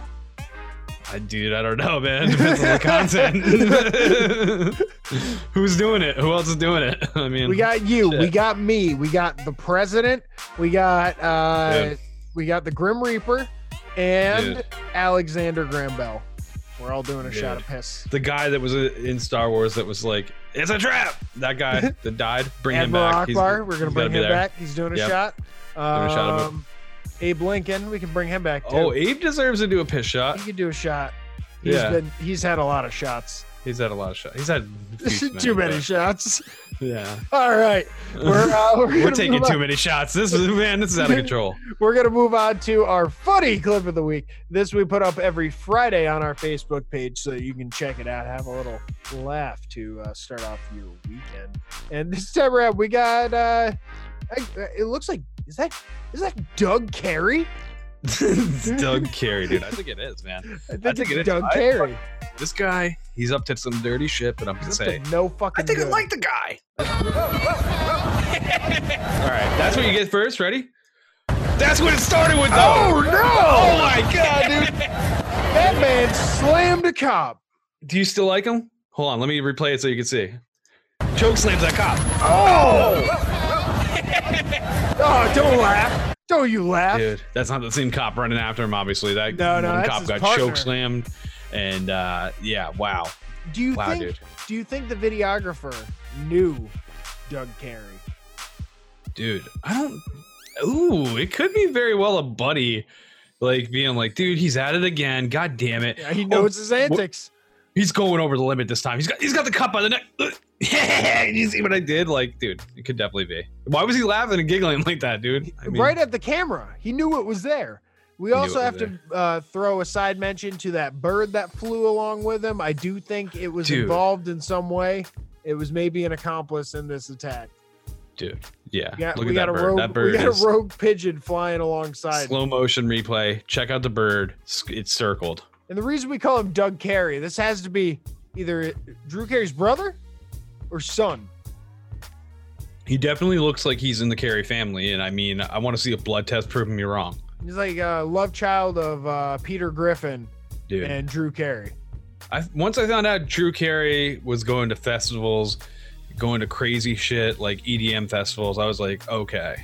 Speaker 3: I, dude, I don't know, man. Depends on the content. Who's doing it? Who else is doing it? I mean,
Speaker 4: We got you. We got me. We got the president. We got uh
Speaker 3: Dude.
Speaker 4: we got the Grim Reaper and
Speaker 3: Dude.
Speaker 4: Alexander Graham Bell. We're all doing a shot of piss.
Speaker 3: the guy that was uh, in Star Wars that was like, "It's a trap." That guy that died. Bring him back. He's-
Speaker 4: Ackbar, we're gonna bring him back. He's doing a
Speaker 3: Yep.
Speaker 4: shot.
Speaker 3: Doing a shot of.
Speaker 4: Um, Abe Lincoln, we can bring him back too.
Speaker 3: Oh, Abe deserves to do a piss shot.
Speaker 4: he could do a shot. He's
Speaker 3: Yeah.
Speaker 4: been he's had a lot of shots.
Speaker 3: He's had a lot of shots. He's had
Speaker 4: Too many
Speaker 3: but-
Speaker 4: shots.
Speaker 3: Yeah,
Speaker 4: All right, we're uh, we're,
Speaker 3: we're taking too many shots. This is man, this is out of control.
Speaker 4: We're gonna move on to our funny clip of the week. This we put up every Friday on our Facebook page, so you can check it out. Have a little laugh to uh, start off your weekend. And this time around, we got. uh It looks like is that is that Doug Carey?
Speaker 3: it's Doug Carey, dude. I think it is, man.
Speaker 4: I think,
Speaker 3: think
Speaker 4: it's
Speaker 3: it is.
Speaker 4: Doug
Speaker 3: I-
Speaker 4: Carey.
Speaker 3: This guy, he's up to some dirty shit, but I'm gonna say,
Speaker 4: no fucking.
Speaker 3: I think I like the guy. All right, that's what you get first. Ready? That's what it started with, though.
Speaker 4: Oh no!
Speaker 3: Oh my god, dude.
Speaker 4: That man slammed a cop.
Speaker 3: Do you still like him? Hold on, let me replay it so you can see. Choke slams that cop.
Speaker 4: Oh! Oh, don't laugh! Don't you laugh?
Speaker 3: Dude, that's not the same cop running after him. Obviously, that
Speaker 4: No, no,
Speaker 3: one cop got
Speaker 4: partner.
Speaker 3: choke slammed, and uh, yeah, wow,
Speaker 4: Do you
Speaker 3: wow,
Speaker 4: think?
Speaker 3: dude,
Speaker 4: Do you think the videographer knew Doug Carey?
Speaker 3: dude, I don't. Ooh, it could be very well a buddy, like being like, dude, he's at it again. God damn it,
Speaker 4: Yeah, he knows his antics.
Speaker 3: He's going over the limit this time. He's got he's got the cup by the neck. you see what I did? Like, dude, it could definitely be. Why was he laughing and giggling like that, dude? I mean,
Speaker 4: right at the camera. He knew it was there. We also have to uh, throw a side mention to that bird that flew along with him. I do think it was
Speaker 3: Dude.
Speaker 4: involved in some way. It was maybe an accomplice in this attack.
Speaker 3: dude, yeah.
Speaker 4: We got,
Speaker 3: Look at that
Speaker 4: a
Speaker 3: bird.
Speaker 4: rogue.
Speaker 3: that bird
Speaker 4: we got a rogue pigeon flying alongside.
Speaker 3: slow motion replay. Check out the bird. It's circled.
Speaker 4: And the reason we call him Doug Carey, this has to be either Drew Carey's brother or son.
Speaker 3: He definitely looks like he's in the Carey family, and I mean, I want to see a blood test proving me wrong,
Speaker 4: He's like a love child of uh, Peter Griffin
Speaker 3: dude.
Speaker 4: and Drew Carey.
Speaker 3: I once I found out Drew Carey was going to festivals, going to crazy shit like EDM festivals. I was like, okay,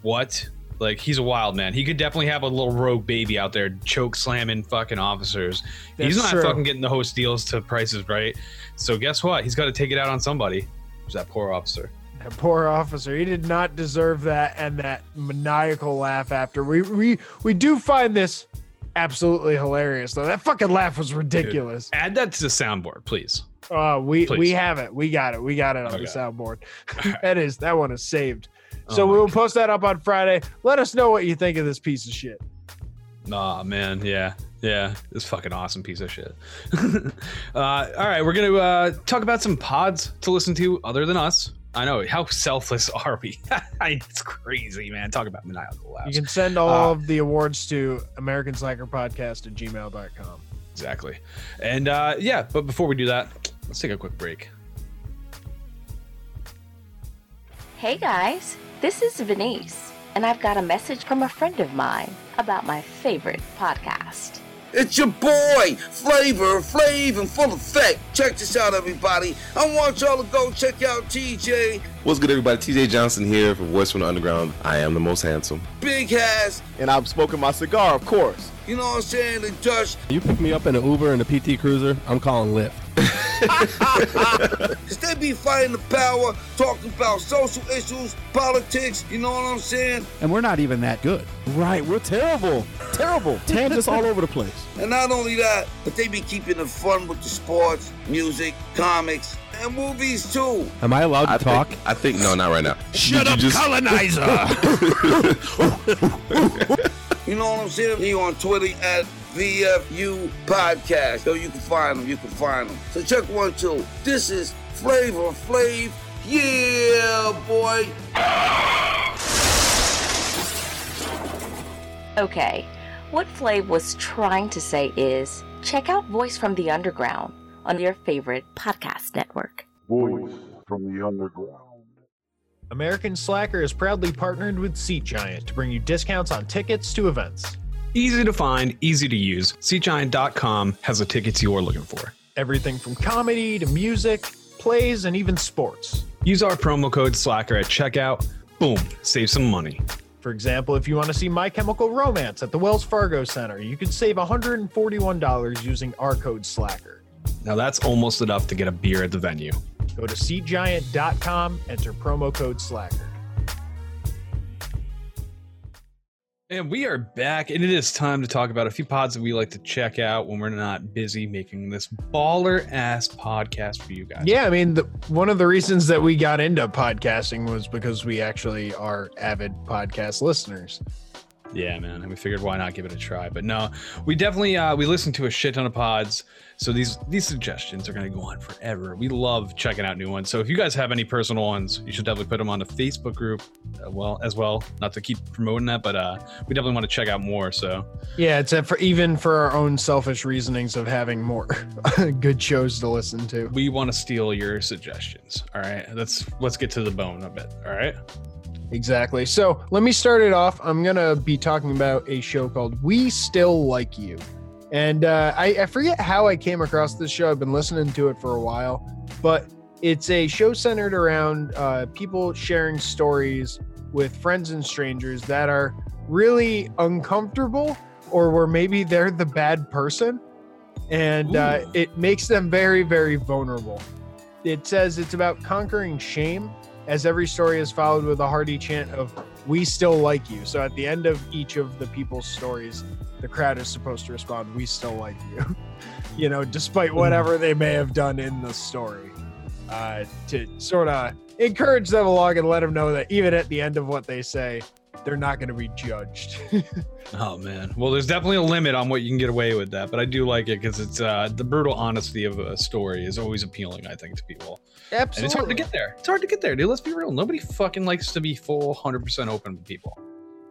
Speaker 3: what? Like he's a wild man. He could definitely have a little rogue baby out there choke slamming fucking officers. he's not
Speaker 4: true.
Speaker 3: fucking getting the host deals to prices right. So guess what? He's got to take it out on somebody. Who's that poor officer?
Speaker 4: That poor officer. He did not deserve that and that maniacal laugh after. We we we do find this absolutely hilarious though. That fucking laugh was ridiculous.
Speaker 3: Add that to the soundboard, please.
Speaker 4: Uh we
Speaker 3: Please.
Speaker 4: we have it. We got it. We got it on the
Speaker 3: Okay.
Speaker 4: soundboard. that is that one is saved.
Speaker 3: Oh
Speaker 4: So
Speaker 3: my
Speaker 4: we will post that up on Friday. Let us know what you think of this piece of shit.
Speaker 3: Nah, man, yeah, yeah, this fucking awesome piece of shit. uh, all right, we're gonna uh, talk about some pods to listen to other than us. I know how selfless are we? it's crazy, man. Talk about maniacal laughs.
Speaker 4: You can send all
Speaker 3: Uh,
Speaker 4: of the awards to American Slacker Podcast at gmail.com.
Speaker 3: exactly, and uh, yeah. But before we do that, let's take a quick break.
Speaker 5: Hey guys, this is Venice, and I've got a message from a friend of mine about my favorite podcast.
Speaker 6: It's your boy, Flavor, Flav, and Full Effect. Check this out, everybody. I want y'all to go check out TJ,
Speaker 7: What's good, everybody? TJ Johnson here for Voice from the Underground. I am the most handsome.
Speaker 6: Big Has,
Speaker 8: and I'm smoking my cigar, of course.
Speaker 6: you know what I'm saying, the Dutch.
Speaker 8: You pick me up in an Uber and a PT Cruiser, I'm calling Lyft.
Speaker 6: Cause they be fighting the power, talking about social issues, politics, you know what I'm saying?
Speaker 9: and we're not even that good.
Speaker 8: Right, we're terrible. Terrible. Tangents all over the place.
Speaker 6: And not only that, but they be keeping it fun with the sports, music, comics, and movies too.
Speaker 8: Am I allowed to
Speaker 7: I
Speaker 8: talk?
Speaker 7: Think, I think no, not right now.
Speaker 8: Shut
Speaker 7: Did
Speaker 8: up,
Speaker 7: just-
Speaker 8: colonizer!
Speaker 6: You know what I'm saying? He on Twitter at VFU Podcast. So you can find them. you can find them. So check one, two. This is Flavor Flav. Yeah, boy.
Speaker 5: Okay, what Flav was trying to say is check out Voice from the Underground on your favorite podcast network.
Speaker 10: Voice from the underground.
Speaker 4: American Slacker is proudly partnered with Seat Giant to bring you discounts on tickets to events.
Speaker 3: Easy to find, easy to use. SeatGiant.com has the tickets you're looking for.
Speaker 4: Everything from comedy to music, plays, and even sports.
Speaker 3: Use our promo code Slacker at checkout. Boom, save some money.
Speaker 4: For example, if you want to see My Chemical Romance at the Wells Fargo Center, you could save $141 using our code Slacker.
Speaker 3: Now that's almost enough to get a beer at the venue.
Speaker 4: Go to seatgiant.com, enter promo code Slacker.
Speaker 3: And we are back, and it is time to talk about a few pods that we like to check out when we're not busy making this baller ass podcast for you guys.
Speaker 4: Yeah, I mean, the, one of the reasons that we got into podcasting was because we actually are avid podcast listeners.
Speaker 3: Yeah, man. And we figured why not give it a try. But no, we definitely uh we listen to a shit ton of pods. So these these suggestions are gonna go on forever. We love checking out new ones. So if you guys have any personal ones, you should definitely put them on the Facebook group uh, well as well. Not to keep promoting that, but uh we definitely want to check out more. So
Speaker 4: Yeah, it's a, for even for our own selfish reasonings of having more good shows to listen to.
Speaker 3: we want to steal your suggestions. All right. Let's let's get to the bone a bit. All right.
Speaker 4: Exactly. So let me start it off. I'm gonna be talking about a show called We Still Like You, and uh, I, I forget how I came across this show. I've been listening to it for a while, but it's a show centered around uh, people sharing stories with friends and strangers that are really uncomfortable, or where maybe they're the bad person, and uh, it makes them very, very vulnerable. It says it's about conquering shame as every story is followed with a hearty chant of we still like you. So at the end of each of the people's stories the crowd is supposed to respond we still like you. You know despite whatever they may have done in the story. Uh, to sort of encourage them along and let them know that even at the end of what they say they're not going to be judged
Speaker 3: Oh man. Well, there's definitely a limit on what you can get away with that, but I do like it because it's uh the brutal honesty of a story is always appealing, I think, to people.
Speaker 4: absolutely
Speaker 3: And it's hard to get there. It's hard to get there, dude. Let's be real. Nobody fucking likes to be full 100% open with people.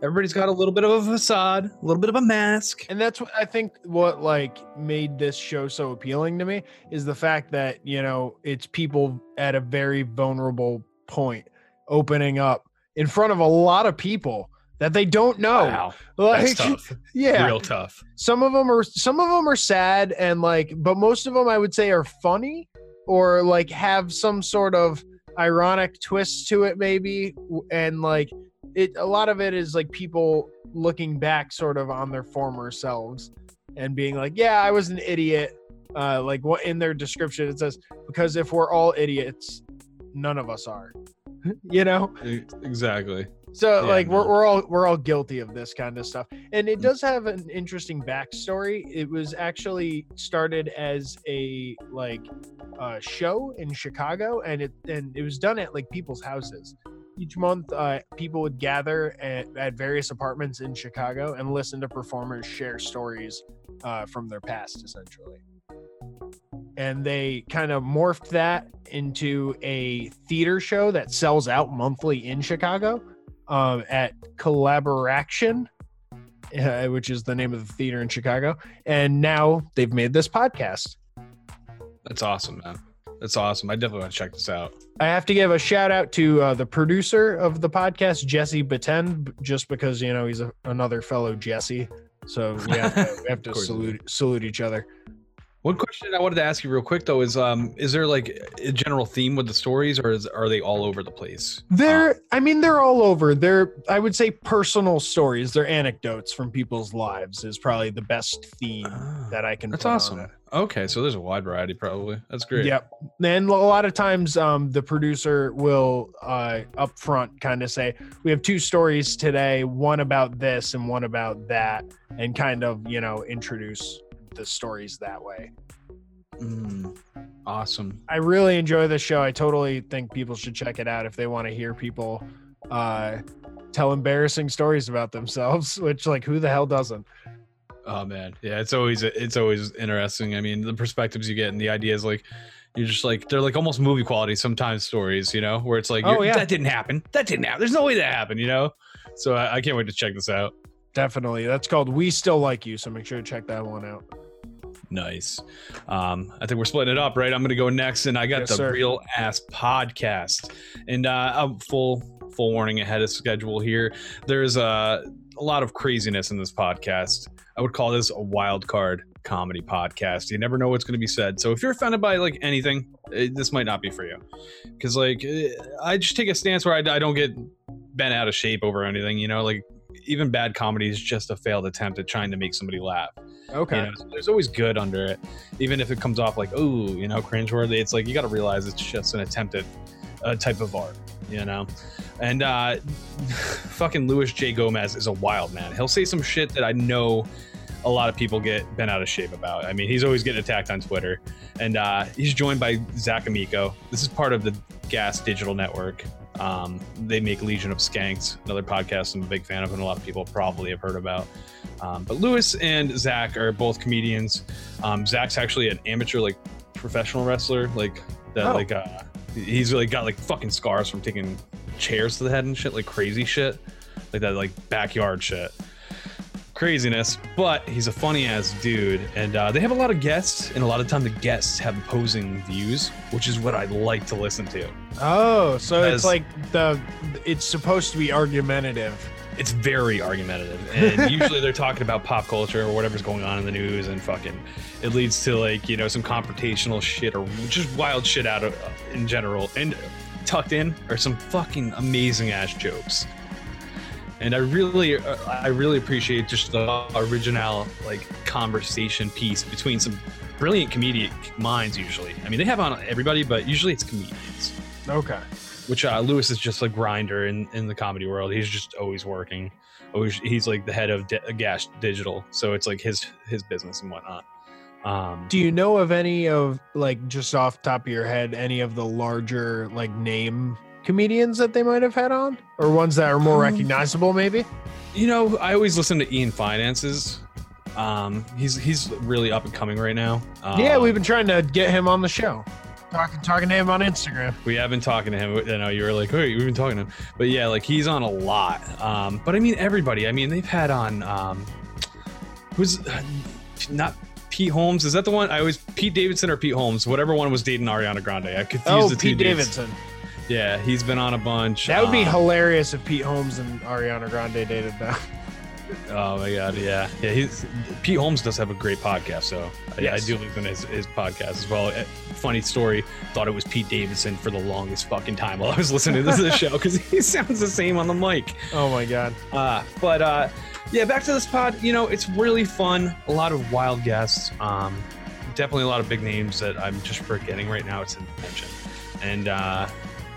Speaker 3: Everybody's got a little bit of a facade, a little bit of a mask.
Speaker 4: and that's what i think what like made this show so appealing to me is the fact that you know it's people at a very vulnerable point opening up in front of a lot of people that they don't know.
Speaker 3: Wow.
Speaker 4: like yeah.
Speaker 3: Real tough.
Speaker 4: some of them are some of them are sad and like but most of them i would say are funny or like have some sort of ironic twist to it maybe. And like it a lot of it is like people looking back sort of on their former selves and being like yeah i was an idiot. Uh like what in their description it says because if we're all idiots none of us are you know?
Speaker 3: Exactly.
Speaker 4: so
Speaker 3: Yeah,
Speaker 4: like we're, we're all we're all guilty of this kind of stuff. And it does have an interesting backstory. It was actually started as a like uh, show in chicago and it and it was done at like people's houses. Each month uh, people would gather at, at various apartments in chicago and listen to performers share stories uh, from their past essentially and they kind of morphed that into a theater show that sells out monthly in chicago um, at Collaboraction, uh, which is the name of the theater in Chicago. And now they've made this podcast.
Speaker 3: That's awesome, man. That's awesome. I definitely want to check this out.
Speaker 4: I have to give a shout out to uh, the producer of the podcast, Jesse Baten, b- just because you know he's a, another fellow Jesse. So we have to, we have to salute salute each other.
Speaker 3: One question I wanted to ask you real quick though is um is there like a general theme with the stories or is, are they all over the place?
Speaker 4: They're, I mean, they're all over. They're, I would say, personal stories. They're anecdotes from people's lives is probably the best theme
Speaker 3: Ah,
Speaker 4: that I can.
Speaker 3: That's
Speaker 4: on
Speaker 3: awesome. Okay, so there's a wide variety probably. That's great.
Speaker 4: Yep. And a lot of times, um, the producer will uh, up front kind of say, "We have two stories today, one about this and one about that," and kind of you know introduce the stories that way.
Speaker 3: Mm, awesome.
Speaker 4: I really enjoy this show. I totally think people should check it out if they want to hear people uh, tell embarrassing stories about themselves. Which, like, who the hell doesn't?
Speaker 3: Oh man, yeah, it's always it's always interesting. I mean, the perspectives you get and the ideas like you're just like they're like almost movie quality sometimes stories, you know, where it's like
Speaker 4: Oh, yeah.
Speaker 3: that didn't happen. That didn't happen. There's no way that happened, you know. So I, I can't wait to check this out.
Speaker 4: Definitely. That's called "We Still Like You." So make sure to check that one out.
Speaker 3: Nice. Um, I think we're splitting it up, right? I'm gonna go next, and I got
Speaker 4: Yes,
Speaker 3: the
Speaker 4: sir.
Speaker 3: real ass podcast, and uh, I'm full full warning ahead of schedule here. There's a a lot of craziness in this podcast. I would call this a wild card comedy podcast. You never know what's going to be said. So if you're offended by like anything, eh, this might not be for you. Because like eh, I just take a stance where I, I don't get bent out of shape over anything. You know, like even bad comedy is just a failed attempt at trying to make somebody laugh.
Speaker 4: Okay.
Speaker 3: You know, so there's always good under it, even if it comes off like, oh, you know, cringeworthy. It's like you got to realize it's just an attempt at a type of art, you know. And uh, fucking Luis J. Gomez is a wild man. He'll say some shit that I know a lot of people get bent out of shape about. I mean, he's always getting attacked on Twitter. And uh, he's joined by Zach Amico. This is part of the Gas Digital Network. Um, they make Legion of Skanks, another podcast I'm a big fan of, and a lot of people probably have heard about. Um, but Luis and Zach are both comedians. Um, Zach's actually an amateur, like professional wrestler, like that,
Speaker 4: Oh.
Speaker 3: like uh, he's really got like fucking scars from taking chairs to the head and shit, like crazy shit, like that, like backyard shit craziness, but he's a funny ass dude. And uh, they have a lot of guests, and a lot of time the guests have opposing views, which is what I like to listen to.
Speaker 4: Oh, so
Speaker 3: As-
Speaker 4: it's like the it's supposed to be argumentative.
Speaker 3: It's very argumentative, and usually they're talking about pop culture or whatever's going on in the news, and fucking it leads to like you know some confrontational shit or just wild shit out of in general, and tucked in are some fucking amazing ass jokes. And I really, uh, I really appreciate just the original like conversation piece between some brilliant comedic minds. Usually, I mean, they have on everybody, but usually it's comedians.
Speaker 4: Okay.
Speaker 3: Which uh, Luis is just a grinder in in the comedy world. He's just always working. Always, he's like the head of Di- Gas Digital, so it's like his his business and whatnot. Um,
Speaker 4: Do you know of any of like just off top of your head any of the larger like name comedians that they might have had on or ones that are more
Speaker 3: Um,
Speaker 4: recognizable maybe?
Speaker 3: You know, I always listen to Ian Fidance. Um, he's he's really up and coming right now. Um,
Speaker 4: yeah, we've been trying to get him on the show. Talking talking to him on Instagram.
Speaker 3: we have been talking to him. You know, you were like, "Hey, we've been talking to him," but yeah, like he's on a lot. Um, but I mean, everybody. I mean, they've had on um, who's not Pete Holmes. Is that the one? I always Pete Davidson or Pete Holmes, whatever one was dating Ariana Grande. I confused
Speaker 4: Oh,
Speaker 3: the two
Speaker 4: Pete
Speaker 3: dudes.
Speaker 4: Davidson.
Speaker 3: Yeah, he's been on a bunch.
Speaker 4: That would be
Speaker 3: Um,
Speaker 4: hilarious if Pete Holmes and Ariana Grande dated now.
Speaker 3: Oh my god, yeah, yeah. He's Pete Holmes does have a great podcast, so I,
Speaker 4: Yes.
Speaker 3: I do listen to his, his podcast as well. Eh, Funny story, thought it was Pete Davidson for the longest fucking time while I was listening to this show because he sounds the same on the mic.
Speaker 4: Oh my god.
Speaker 3: Uh, but uh, yeah, back to this pod. You know, it's really fun. A lot of wild guests. Um, definitely a lot of big names that I'm just forgetting right now. It's in the mention, and uh,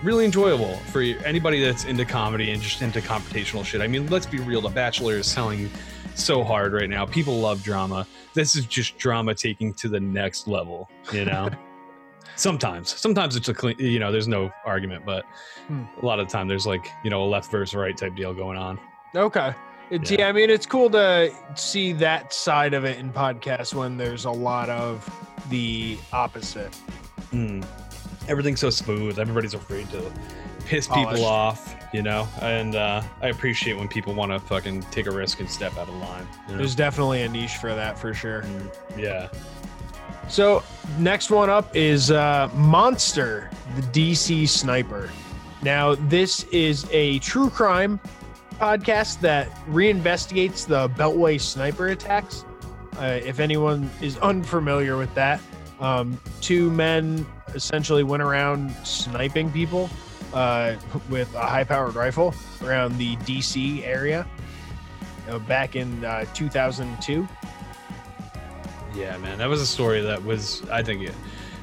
Speaker 3: really enjoyable for anybody that's into comedy and just into confrontational shit. I mean, let's be real. The Bachelor is selling so hard right now. People love drama. This is just drama taking to the next level. You know. Sometimes, sometimes it's a clean, you know, there's no argument, but
Speaker 4: Hmm.
Speaker 3: a lot of the time there's like, you know, a left versus right type deal going on.
Speaker 4: Okay. It's,
Speaker 3: Yeah.
Speaker 4: yeah. I mean, it's cool to see that side of it in podcasts when there's a lot of the opposite.
Speaker 3: Mm. Everything's so smooth. Everybody's afraid to piss
Speaker 4: Polished.
Speaker 3: people off, you know. And uh, I appreciate when people want to fucking take a risk and step out of line. you know?
Speaker 4: There's definitely a niche for that for sure.
Speaker 3: Mm, yeah.
Speaker 4: So, next one up is uh, Monster, the DC Sniper. Now, this is a true crime podcast that reinvestigates the Beltway sniper attacks. Uh, if anyone is unfamiliar with that, um, two men essentially went around sniping people uh, with a high powered rifle around the DC area uh, back in uh, 2002.
Speaker 3: Yeah, man. That was a story that was, I think, it,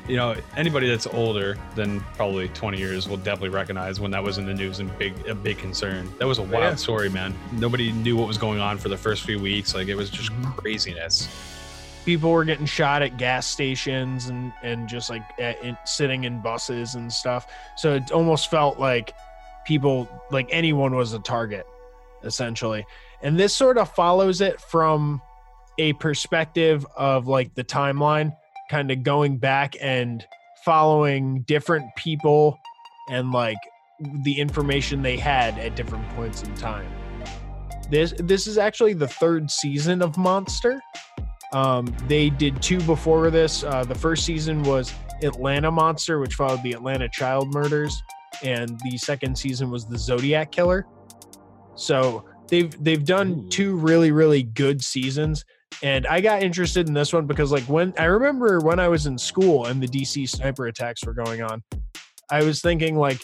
Speaker 3: you know, anybody that's older than probably 20 years will definitely recognize when that was in the news and big, a big concern. That was a wild
Speaker 4: Yeah.
Speaker 3: story, man. Nobody knew what was going on for the first few weeks. Like, it was just
Speaker 4: Mhm.
Speaker 3: craziness.
Speaker 4: People were getting shot at gas stations and and just like at, in, sitting in buses and stuff. So it almost felt like people like anyone was a target essentially. And this sort of follows it from a perspective of like the timeline kind of going back and following different people and like the information they had at different points in time. This this is actually the third season of monster um, they did two before this. Uh, the first season was Atlanta Monster, which followed the Atlanta child murders, and the second season was the Zodiac Killer. So they've they've done two really really good seasons, and I got interested in this one because like when I remember when I was in school and the DC sniper attacks were going on, I was thinking like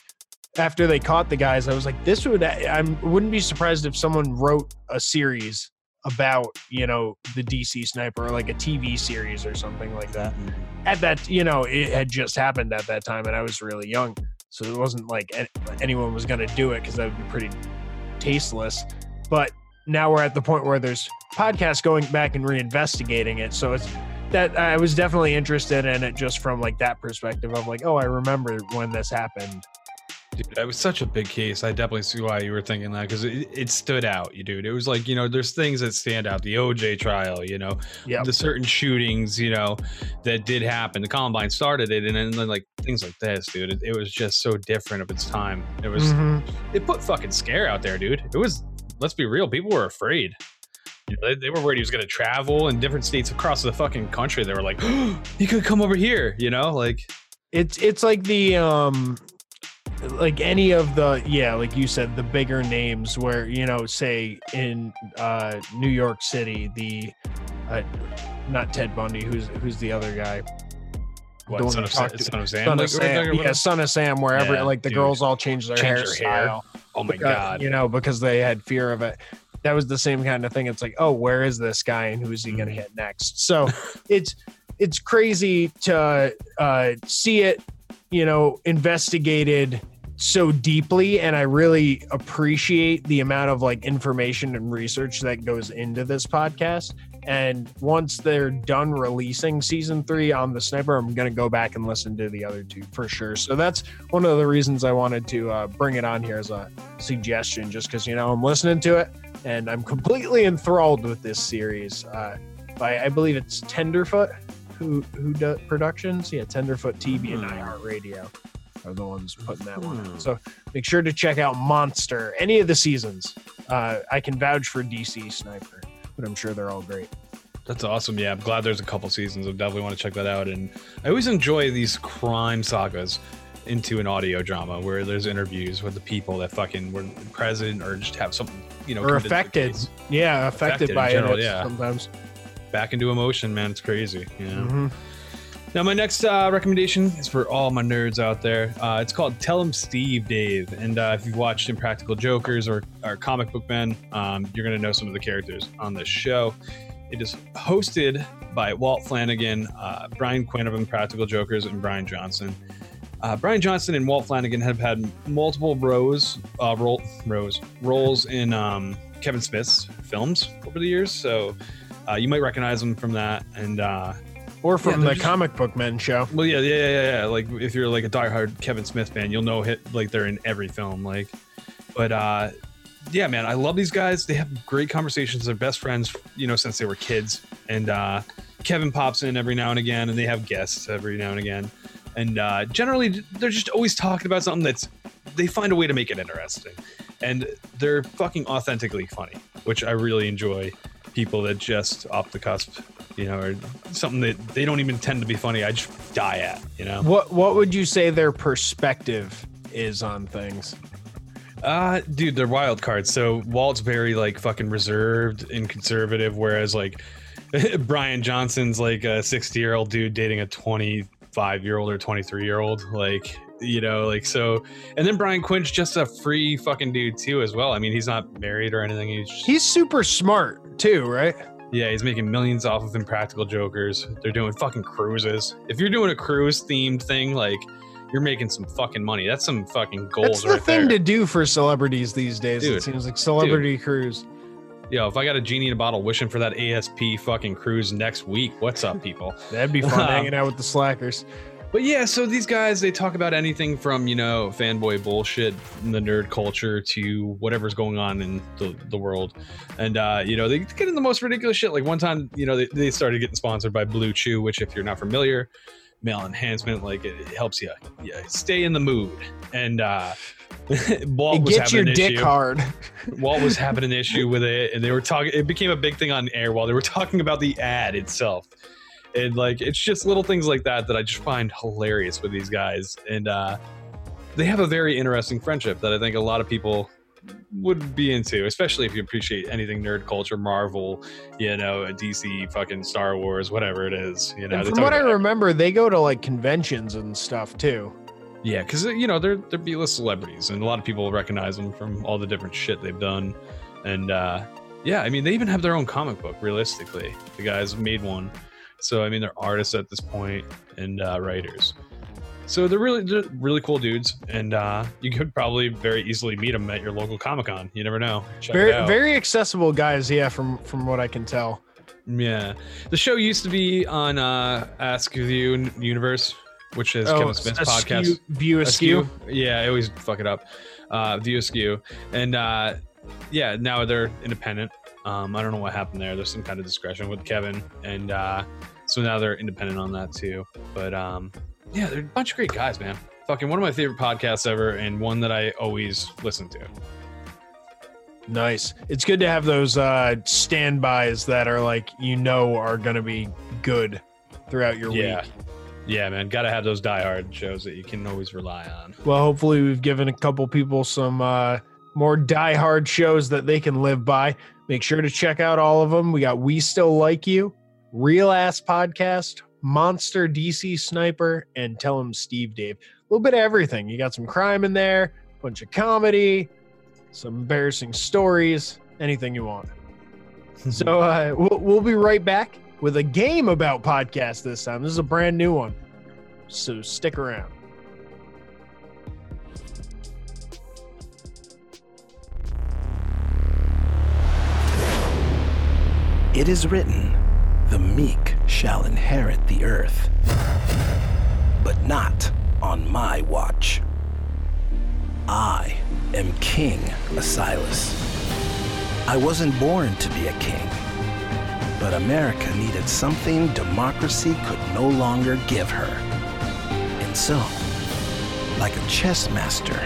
Speaker 4: after they caught the guys, I was like, this would I wouldn't be surprised if someone wrote a series about you know the DC sniper or like a TV series or something like that. Mm-hmm. At that, you know, it had just happened at that time, and I was really young. so it wasn't like anyone was going to do it because that would be pretty tasteless. But now we're at the point where there's podcasts going back and reinvestigating it, so it's that I was definitely interested in it just from like that perspective of like, oh, I remember when this happened.
Speaker 3: Dude, that was such a big case. I definitely see why you were thinking that because it, it stood out, you dude. It was like you know, there's things that stand out. The OJ trial, you know,
Speaker 4: Yeah,
Speaker 3: the certain shootings, you know, that did happen. The Columbine started it, and then like things like this, dude. It, it was just so different of its time. It was
Speaker 4: Mhm.
Speaker 3: it put fucking scare out there, dude. It was. Let's be real. People were afraid. You know, they, they were worried he was going to travel in different states across the fucking country. They were like, he could come over here. You know, like
Speaker 4: it's it's like the um like any of the yeah like you said the bigger names where you know say in uh new york city the uh not ted bundy who's who's the other guy
Speaker 3: what, son, of Sam, son of Sam.
Speaker 4: son
Speaker 3: like,
Speaker 4: of sam yeah son of sam wherever
Speaker 3: Yeah,
Speaker 4: like the
Speaker 3: dude.
Speaker 4: girls all changed their
Speaker 3: Change their hair.
Speaker 4: hairstyle
Speaker 3: Oh my
Speaker 4: uh,
Speaker 3: god.
Speaker 4: you know because they had fear of it that was the same kind of thing it's like oh where is this guy and who's he
Speaker 3: Mm-hmm.
Speaker 4: going to hit next so it's it's crazy to uh see it you know investigated so deeply and i really appreciate the amount of like information and research that goes into this podcast. And once they're done releasing season three on the sniper i'm going to go back and listen to the other two for sure. So that's one of the reasons i wanted to uh, bring it on here as a suggestion just because you know i'm listening to it and i'm completely enthralled with this series. Uh, by i believe it's tenderfoot who who does productions yeah tenderfoot tv and
Speaker 3: Hmm.
Speaker 4: iheartradio are the ones putting that one
Speaker 3: Hmm.
Speaker 4: out so make sure to check out monster any of the seasons uh, i can vouch for dc sniper but i'm sure they're all great
Speaker 3: That's awesome. Yeah, I'm glad there's a couple seasons. I definitely want to check that out. And I always enjoy these crime sagas into an audio drama where there's interviews with the people that fucking were present or just have something, you know,
Speaker 4: or affected yeah affected,
Speaker 3: Affected
Speaker 4: by
Speaker 3: general,
Speaker 4: it
Speaker 3: yeah.
Speaker 4: sometimes
Speaker 3: back into emotion, man. It's crazy. You know?
Speaker 4: Mhm.
Speaker 3: Now, my next uh, recommendation is for all my nerds out there. Uh, it's called Tell 'em Steve Dave. And uh, if you've watched Impractical Jokers or, or Comic Book Men, um, you're going to know some of the characters on this show. It is hosted by Walt Flanagan, uh, Brian Quinn of Impractical Jokers, and Brian Johnson. Uh, Brian Johnson and Walt Flanagan have had multiple roles, uh, role, roles, roles in um, Kevin Smith's films over the years. So uh, you might recognize them from that. And uh,
Speaker 4: or from
Speaker 3: they're
Speaker 4: the
Speaker 3: just-
Speaker 4: comic book men show
Speaker 3: well, yeah, yeah, yeah, yeah. Like if you're like a diehard Kevin Smith fan, you'll know hit like they're in every film. Like, but uh, yeah, man, I love these guys. They have great conversations. They're best friends, you know, since they were kids. And uh, Kevin pops in every now and again, and they have guests every now and again. And uh, generally, they're just always talking about something that's they find a way to make it interesting, and they're fucking authentically funny, which I really enjoy. People that just off the cusp, you know, or something that they don't even tend to be funny. I just die at, you know.
Speaker 4: what what would you say their perspective is on things
Speaker 3: Uh, dude, they're wild cards. So Walt's very like fucking reserved and conservative, whereas like Brian Johnson's like a 60 year old dude dating a 25 year old or 23 year old. Like, you know, like so. And then Brian Quinn's just a free fucking dude too, as well. I mean, he's not married or anything. He's just,
Speaker 4: he's super smart too right
Speaker 3: yeah, he's making millions off of Impractical Jokers. They're doing fucking cruises. If you're doing a cruise themed thing, like. You're making some fucking money. That's some fucking goals
Speaker 4: that's the
Speaker 3: right
Speaker 4: thing
Speaker 3: there.
Speaker 4: to do for celebrities these days it seems like celebrity cruise
Speaker 3: Yo, if I got a genie in a bottle wishing for that ASP fucking cruise next week, what's up, people?
Speaker 4: that'd be fun
Speaker 3: Um,
Speaker 4: hanging out with the slackers
Speaker 3: But yeah, so these guys, they talk about anything from, you know, fanboy bullshit in the nerd culture to whatever's going on in the, the world. And, uh, you know, they get in the most ridiculous shit. Like one time, you know, they, they started getting sponsored by BlueChew, which, if you're not familiar, male enhancement, like it, it helps you yeah, stay in the mood. And, uh, Walt was
Speaker 4: get
Speaker 3: having
Speaker 4: your
Speaker 3: an
Speaker 4: dick
Speaker 3: issue.
Speaker 4: hard
Speaker 3: Walt was having an issue with it, and they were talking. It became a big thing on air while they were talking about the ad itself, and like it's just little things like that that I just find hilarious with these guys, and uh, they have a very interesting friendship that I think a lot of people would be into, especially if you appreciate anything nerd culture, Marvel, you know, DC, fucking Star Wars, whatever it is. You know,
Speaker 4: and from what i remember they go to like conventions and stuff too
Speaker 3: Yeah, because you know they're they're B-list celebrities, and a lot of people recognize them from all the different shit they've done. And uh, yeah, I mean they even have their own comic book. Realistically, the guys made one, so I mean they're artists at this point and uh, writers. So they're really they're really cool dudes, and uh, you could probably very easily meet them at your local Comic Con. You never know. Check
Speaker 4: very very accessible guys. Yeah, from from what I can tell.
Speaker 3: yeah. The show used to be on uh, Ask View Universe, which is Kevin Smith's
Speaker 4: Askew-
Speaker 3: podcast.
Speaker 4: View askew.
Speaker 3: Yeah, I always fuck it up. Uh, View Askew, and uh, yeah, now they're independent. Um, I don't know what happened there. There's some kind of discretion with Kevin, and uh, so now they're independent on that too. But um, yeah, they're a bunch of great guys, man. Fucking one of my favorite podcasts ever, and one that I always listen to.
Speaker 4: Nice. It's good to have those uh standbys that are like you know are gonna be good throughout your
Speaker 3: Yeah.
Speaker 4: week.
Speaker 3: Yeah, man, gotta have those diehard shows that you can always rely on.
Speaker 4: Well, hopefully we've given a couple people some uh more diehard shows that they can live by. Make sure to check out all of them. We got We Still Like You, Real Ass Podcast, Monster DC Sniper, and Tell Him Steve Dave. A little bit of everything. You got some crime in there, a bunch of comedy, some embarrassing stories, anything you want. so uh, we'll, we'll be right back with a game about podcasts this time. This is a brand new one. So stick around.
Speaker 9: It is written, The meek shall inherit the earth. But not on my watch. I am King Asilas. I wasn't born to be a king, but America needed something democracy could no longer give her. And so, like a chess master,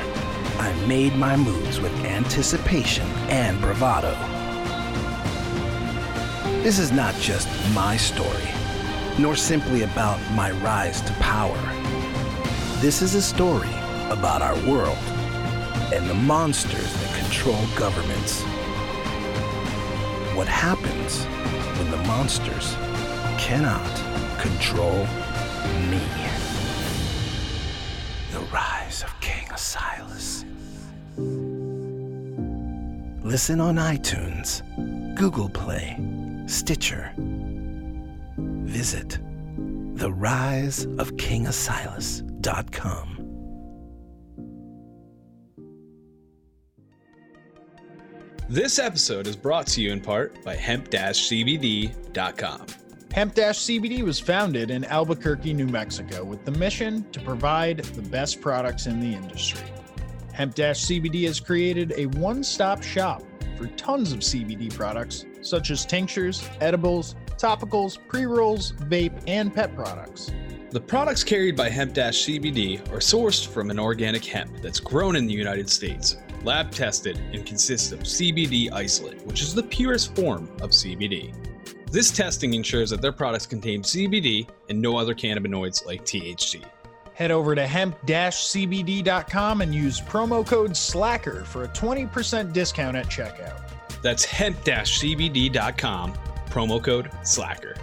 Speaker 9: I made my moves with anticipation and bravado. This is not just my story, nor simply about my rise to power. This is a story about our world and the monsters that control governments. What happens when the monsters cannot control me? The Rise of King Asilas. Listen on iTunes, Google Play, Stitcher. Visit theriseofkingasilas.com.
Speaker 3: This episode is brought to you in part by hemp-cbd.com.
Speaker 11: Hemp CBD was founded in Albuquerque, New Mexico, with the mission to provide the best products in the industry. Hemp CBD has created a one stop shop for tons of CBD products, such as tinctures, edibles, topicals, pre rolls, vape, and pet products.
Speaker 3: The products carried by Hemp-CBD are sourced from an organic hemp that's grown in the United States, lab tested, and consists of CBD isolate, which is the purest form of CBD. This testing ensures that their products contain CBD and no other cannabinoids like THC.
Speaker 11: Head over to hemp cbd.com and use promo code SLACKER for a 20% discount at checkout.
Speaker 3: That's hemp-cbd.com, promo code SLACKER.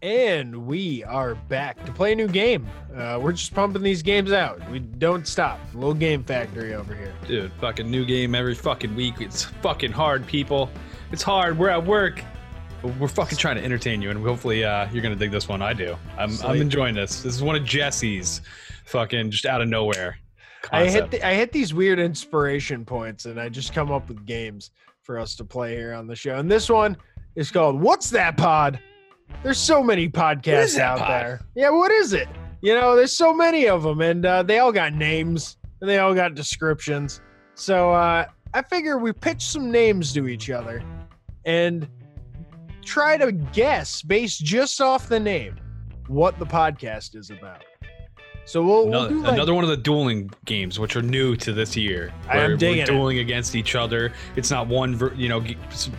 Speaker 4: And we are back to play a new game. Uh, we're just pumping these games out. We don't stop. Little game factory over here.
Speaker 3: Dude, fucking new game every fucking week. It's fucking hard, people. It's hard. We're at work. We're fucking trying to entertain you, and hopefully uh, you're gonna dig this one. I do. I'm, I'm enjoying this. This is one of Jesse's, fucking just out of nowhere.
Speaker 4: I hit the, I hit these weird inspiration points, and I just come up with games for us to play here on the show. And this one is called "What's That Pod?" There's so many podcasts out
Speaker 3: pod?
Speaker 4: there. Yeah, what is it? You know, there's so many of them, and uh, they all got names and they all got descriptions. So uh, I figure we pitch some names to each other and try to guess based just off the name what the podcast is about. So we'll, we'll
Speaker 3: Another,
Speaker 4: do like,
Speaker 3: another one of the dueling games, which are new to this year.
Speaker 4: I am
Speaker 3: where
Speaker 4: digging
Speaker 3: we're
Speaker 4: it.
Speaker 3: dueling against each other. It's not one, ver- you know,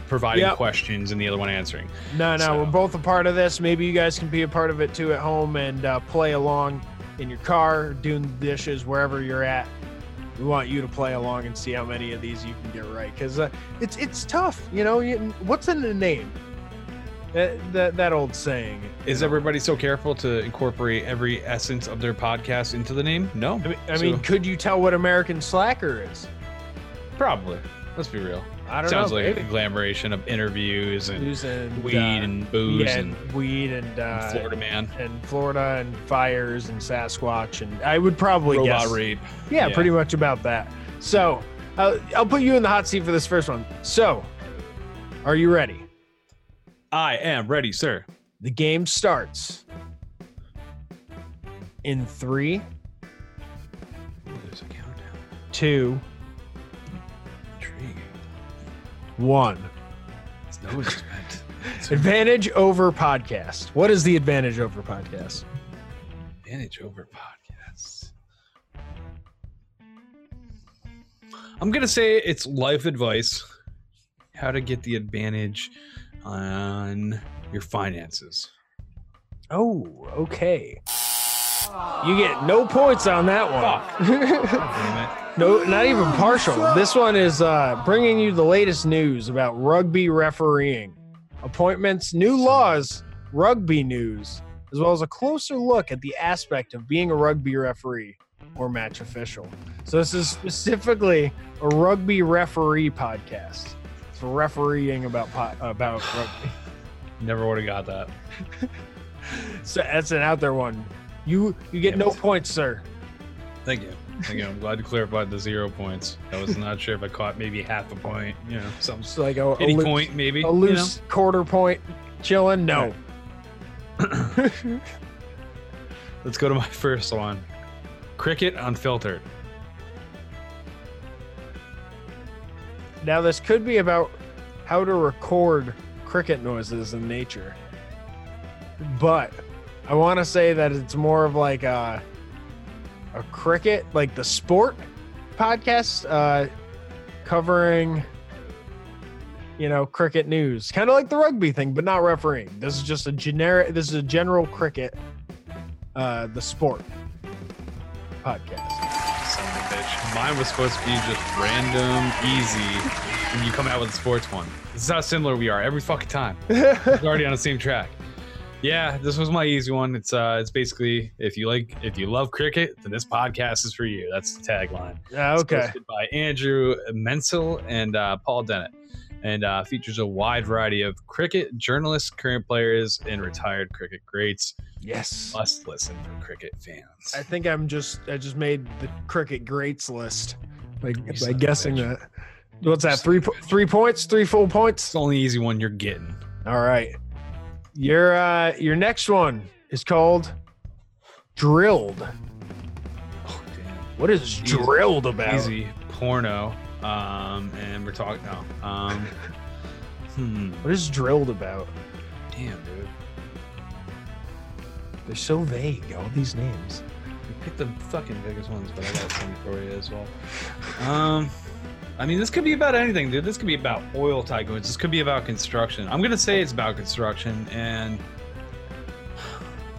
Speaker 3: providing
Speaker 4: Yep.
Speaker 3: questions and the other one answering.
Speaker 4: No, no,
Speaker 3: So-
Speaker 4: we're both a part of this. Maybe you guys can be a part of it too at home and uh, play along in your car, doing dishes, wherever you're at. We want you to play along and see how many of these you can get right, because uh, it's it's tough. You know, you, what's in the name? That, that that old saying.
Speaker 3: Is everybody so careful to incorporate every essence of their podcast into the name? No.
Speaker 4: I mean, I
Speaker 3: So-
Speaker 4: mean, could you tell what American Slacker is?
Speaker 3: probably. Let's be real.
Speaker 4: I don't
Speaker 3: Sounds
Speaker 4: know.
Speaker 3: like
Speaker 4: maybe.
Speaker 3: a conglomeration of interviews and
Speaker 4: and
Speaker 3: weed
Speaker 4: uh,
Speaker 3: and booze
Speaker 4: yeah,
Speaker 3: and
Speaker 4: weed and uh,
Speaker 3: Florida man.
Speaker 4: and Florida and fires and Sasquatch and I would probably
Speaker 3: robot
Speaker 4: guess
Speaker 3: rape.
Speaker 4: Yeah,
Speaker 3: Yeah.
Speaker 4: pretty much about that. So I'll, I'll put you in the hot seat for this first one. So, are you ready?
Speaker 3: I am ready, sir.
Speaker 4: The game starts in three,
Speaker 3: There's a countdown.
Speaker 4: two,
Speaker 3: Intriguing.
Speaker 4: one.
Speaker 3: Is bent.
Speaker 4: Advantage over podcast. What is the advantage over podcast?
Speaker 3: Advantage over podcasts. I'm gonna say it's life advice. How to get the advantage on your finances.
Speaker 4: Oh, okay. You get no points on that one. No, not even partial. This one is uh, bringing you the latest news about rugby refereeing, appointments, new laws, rugby news, as well as a closer look at the aspect of being a rugby referee or match official. So this is specifically a rugby referee podcast refereeing about po- about rugby.
Speaker 3: Never would have got that.
Speaker 4: So that's an out there one. You you get
Speaker 3: Damn
Speaker 4: no points, sir.
Speaker 3: Thank you. Thank you. I'm glad to clarify the zero points. I was not sure if I caught maybe half a point, you know, some
Speaker 4: It's like a, a loose,
Speaker 3: point maybe.
Speaker 4: a
Speaker 3: you
Speaker 4: loose quarter point chilling. No.
Speaker 3: know? Let's go to my first one. Cricket unfiltered.
Speaker 4: Now this could be about how to record cricket noises in nature, but I want to say that it's more of like a a cricket, like the sport podcast, uh, covering you know cricket news, kind of like the rugby thing, but not refereeing. This is just a generic. This is a general cricket, uh, the sport podcast.
Speaker 3: Mine was supposed to be just random, easy, and you come out with a sports one. This is how similar we are every fucking time. We're already on the same track. Yeah, this was my easy one. It's uh it's basically if you like if you love cricket, then this podcast is for you. That's the tagline.
Speaker 4: Yeah, okay.
Speaker 3: by Andrew Menzel and uh, Paul Dennett, and uh, features a wide variety of cricket journalists, current players, and retired cricket greats.
Speaker 4: Yes.
Speaker 3: Must listen for cricket fans.
Speaker 4: I think I'm just I just made the cricket greats list by, by
Speaker 3: son of a
Speaker 4: guessing that. What's that? Three three points, three full points.
Speaker 3: It's the only easy one you're getting.
Speaker 4: All right. Your uh your next one is called drilled.
Speaker 3: Oh.
Speaker 4: What is drilled about?
Speaker 3: Easy porno. Um, and we're talking now. Um, hmm.
Speaker 4: What is drilled about?
Speaker 3: Damn, dude.
Speaker 4: They're so vague. All these names.
Speaker 3: You picked the fucking biggest ones, but I got some for you as well. Um, I mean, this could be about anything, dude. This could be about oil tycoons. This could be about construction. I'm gonna say it's about construction, and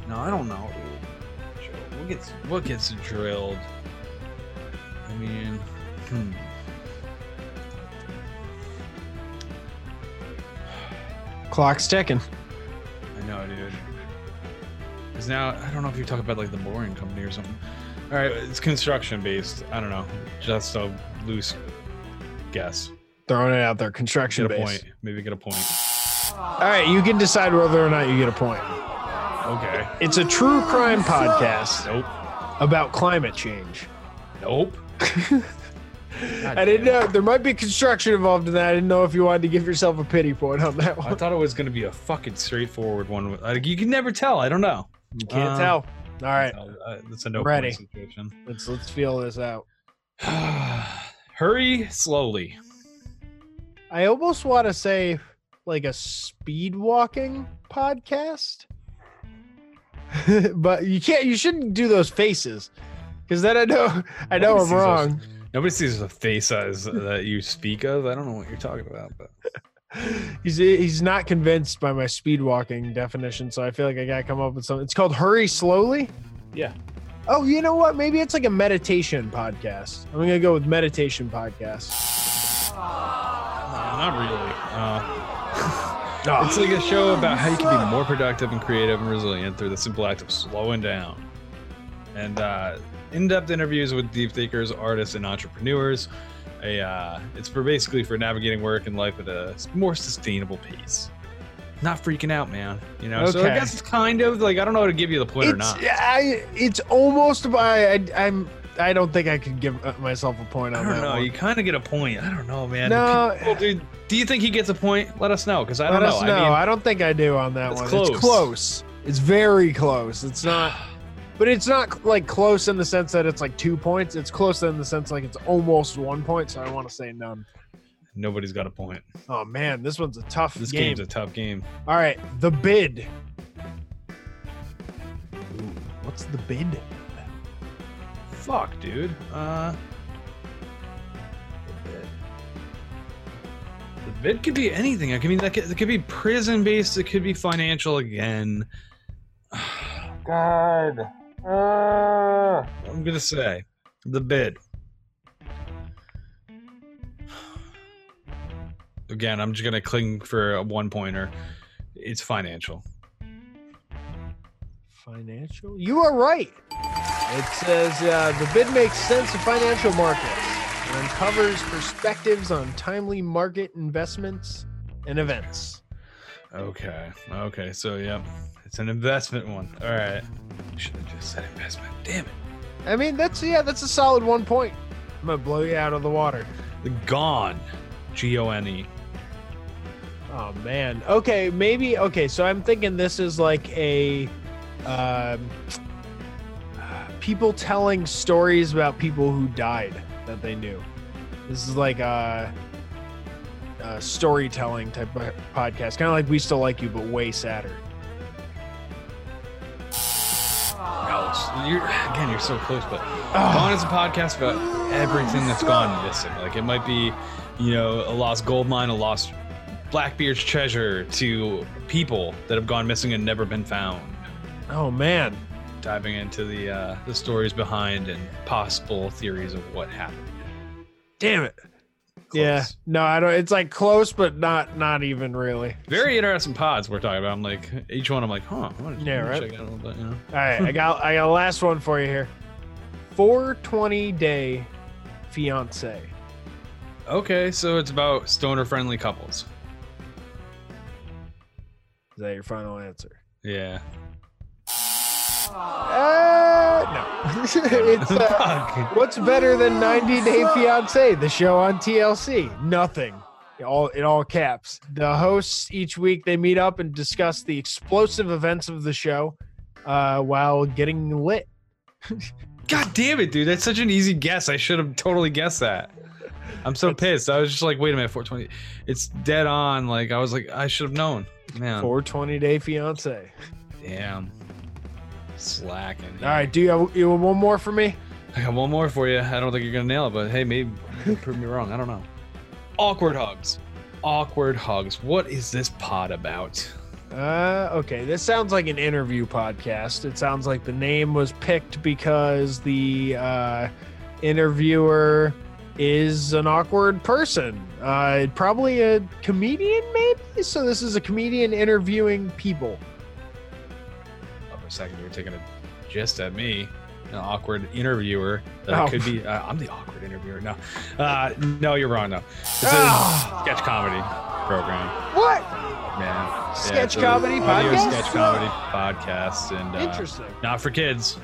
Speaker 3: no, I don't know. What gets what gets drilled? I mean, hmm.
Speaker 4: Clock's ticking.
Speaker 3: I know, dude. Because now I don't know if you talk about like the boring company or something. All right, it's construction based. I don't know. Just a loose guess.
Speaker 4: Throwing it out there. Construction
Speaker 3: Get a
Speaker 4: base.
Speaker 3: point. Maybe get a point.
Speaker 4: All right, you can decide whether or not you get a point.
Speaker 3: Okay.
Speaker 4: It's a true crime podcast
Speaker 3: Nope.
Speaker 4: about climate change.
Speaker 3: Nope.
Speaker 4: I didn't know there might be construction involved in that. I didn't know if you wanted to give yourself a pity point on that one.
Speaker 3: I thought it was gonna be a fucking straightforward one. Like you can never tell. I don't know.
Speaker 4: You can't
Speaker 3: Um,
Speaker 4: tell. All right,
Speaker 3: that's It's a no
Speaker 4: Ready.
Speaker 3: situation.
Speaker 4: let's let's feel this out.
Speaker 3: Hurry slowly.
Speaker 4: I almost want to say like a speed walking podcast, but you can't. You shouldn't do those faces because then I know I know I'm
Speaker 3: wrong those.
Speaker 4: Wrong.
Speaker 3: Nobody sees the face as that you speak of. I don't know what you're talking about, but
Speaker 4: He's he's not convinced by my speed walking definition, so I feel like I gotta come up with something. It's called Hurry Slowly.
Speaker 3: yeah.
Speaker 4: Oh, you know what? Maybe it's like a meditation podcast. I'm gonna go with meditation podcast.
Speaker 3: No, not really. Uh,
Speaker 4: Oh,
Speaker 3: It's like a show about how you can be more productive and creative and resilient through the simple act of slowing down. And uh, in depth interviews with deep thinkers, artists, and entrepreneurs. a uh, it's for basically for navigating work and life at a more sustainable pace. Not freaking out, man. You know, so I guess it's kind of like I don't know how to give you the point or
Speaker 4: It's,
Speaker 3: not.
Speaker 4: I, it's almost. I, I, I'm. I don't think I could give uh, myself a point
Speaker 3: I don't
Speaker 4: that
Speaker 3: know.
Speaker 4: one.
Speaker 3: You kind of get a point. I don't know, man.
Speaker 4: No.
Speaker 3: People, dude, do you think he gets a point? Let us know, because I don't know.
Speaker 4: know.
Speaker 3: I mean,
Speaker 4: I don't think I do on that one.
Speaker 3: close.
Speaker 4: It's close. It's very close. It's not, but it's not like close in the sense that it's like two points. It's close in the sense like it's almost one point. So I want to say none.
Speaker 3: nobody's got a point.
Speaker 4: Oh man, this one's a tough game.
Speaker 3: This
Speaker 4: game.
Speaker 3: game's a tough game.
Speaker 4: All right, the bid. Ooh, what's the bid?
Speaker 3: Fuck, dude. Uh, the bid. The bid could be anything. I mean, that could, it could be prison based. It could be financial again. God. Uh, I'm gonna say the bid. Again, I'm just gonna cling for a one pointer. It's financial.
Speaker 4: Financial? You are right. It says uh, the bid makes sense of financial markets and uncovers perspectives on timely market investments and events.
Speaker 3: Okay. Okay. So, yep. It's an investment one. All right. Should have just said investment. Damn it.
Speaker 4: I mean, that's yeah, that's a solid one point. I'm gonna blow you out of the water.
Speaker 3: The Gone. G O N E.
Speaker 4: Oh man. Okay, maybe. Okay, so I'm thinking this is like a um, people telling stories about people who died that they knew. This is like a, a storytelling type of podcast, kind of like We Still Like You, but way sadder.
Speaker 3: You're again. You're so close, but Gone is a podcast about everything that's gone missing. Like it might be, you know, a lost gold mine, a lost Blackbeard's treasure, to people that have gone missing and never been found.
Speaker 4: Oh man.
Speaker 3: Diving into the uh, the stories behind and possible theories of what happened.
Speaker 4: Damn it. Yeah. No, I don't. It's like close, but not not even really.
Speaker 3: Very interesting pods we're talking about. I'm like each one. I'm like, huh. I wanna-
Speaker 4: Yeah, right.
Speaker 3: Check out a little bit, you know?
Speaker 4: All right, I got I got a last one for you here. 420 day fiance.
Speaker 3: Okay, so it's about stoner friendly couples.
Speaker 4: Is that your final answer?
Speaker 3: Yeah.
Speaker 4: Uh, no. it's uh, what's better than 90 Day Fiance, the show on TLC? Nothing. All in all caps. The hosts each week they meet up and discuss the explosive events of the show uh, while getting lit.
Speaker 3: God damn it, dude. That's such an easy guess. I should have totally guessed that. I'm so pissed. I was just like, wait a minute, 420. It's dead on. Like, I was like, I should have known. Man.
Speaker 4: 420 Day Fiance.
Speaker 3: Damn. Slacking.
Speaker 4: All right, do you have, you have one more for me?
Speaker 3: I got one more for you. I don't think you're gonna nail it, but hey, maybe prove me wrong. I don't know. Awkward hugs. Awkward hugs. What is this pod about?
Speaker 4: Uh, okay. This sounds like an interview podcast. It sounds like the name was picked because the uh, interviewer is an awkward person. Uh, probably a comedian, maybe. So this is a comedian interviewing people.
Speaker 3: Oh, a second, you were taking a gist at me. An awkward interviewer. That
Speaker 4: Oh.
Speaker 3: could be. Uh, I'm the awkward interviewer. No, uh, no, you're wrong. No, it's a
Speaker 4: Ah.
Speaker 3: sketch comedy program.
Speaker 4: What?
Speaker 3: Man,
Speaker 4: Sketch comedy podcast?
Speaker 3: Sketch comedy podcast, and uh,
Speaker 4: Interesting.
Speaker 3: Not for kids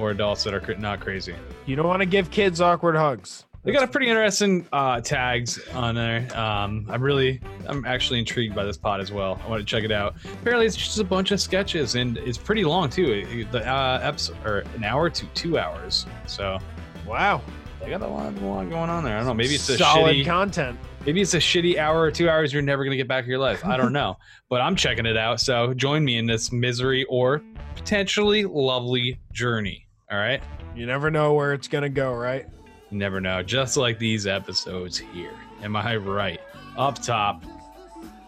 Speaker 3: or adults that are not crazy.
Speaker 4: You don't want to give kids awkward hugs.
Speaker 3: They got a pretty interesting uh, tags on there. Um, I'm really, I'm actually intrigued by this pod as well. I want to check it out. Apparently, it's just a bunch of sketches, and it's pretty long too. It- the uh, episode, or an hour to two hours. So,
Speaker 4: wow,
Speaker 3: they got a lot, a lot going on there. I don't know. Maybe it's a
Speaker 4: solid
Speaker 3: shitty
Speaker 4: content.
Speaker 3: Maybe it's a shitty hour or two hours you're never gonna get back in your life. I don't know, but I'm checking it out. So join me in this misery or potentially lovely journey. All right.
Speaker 4: You never know where it's gonna go, right?
Speaker 3: You never know. Just like these episodes here. Am I right? Up top.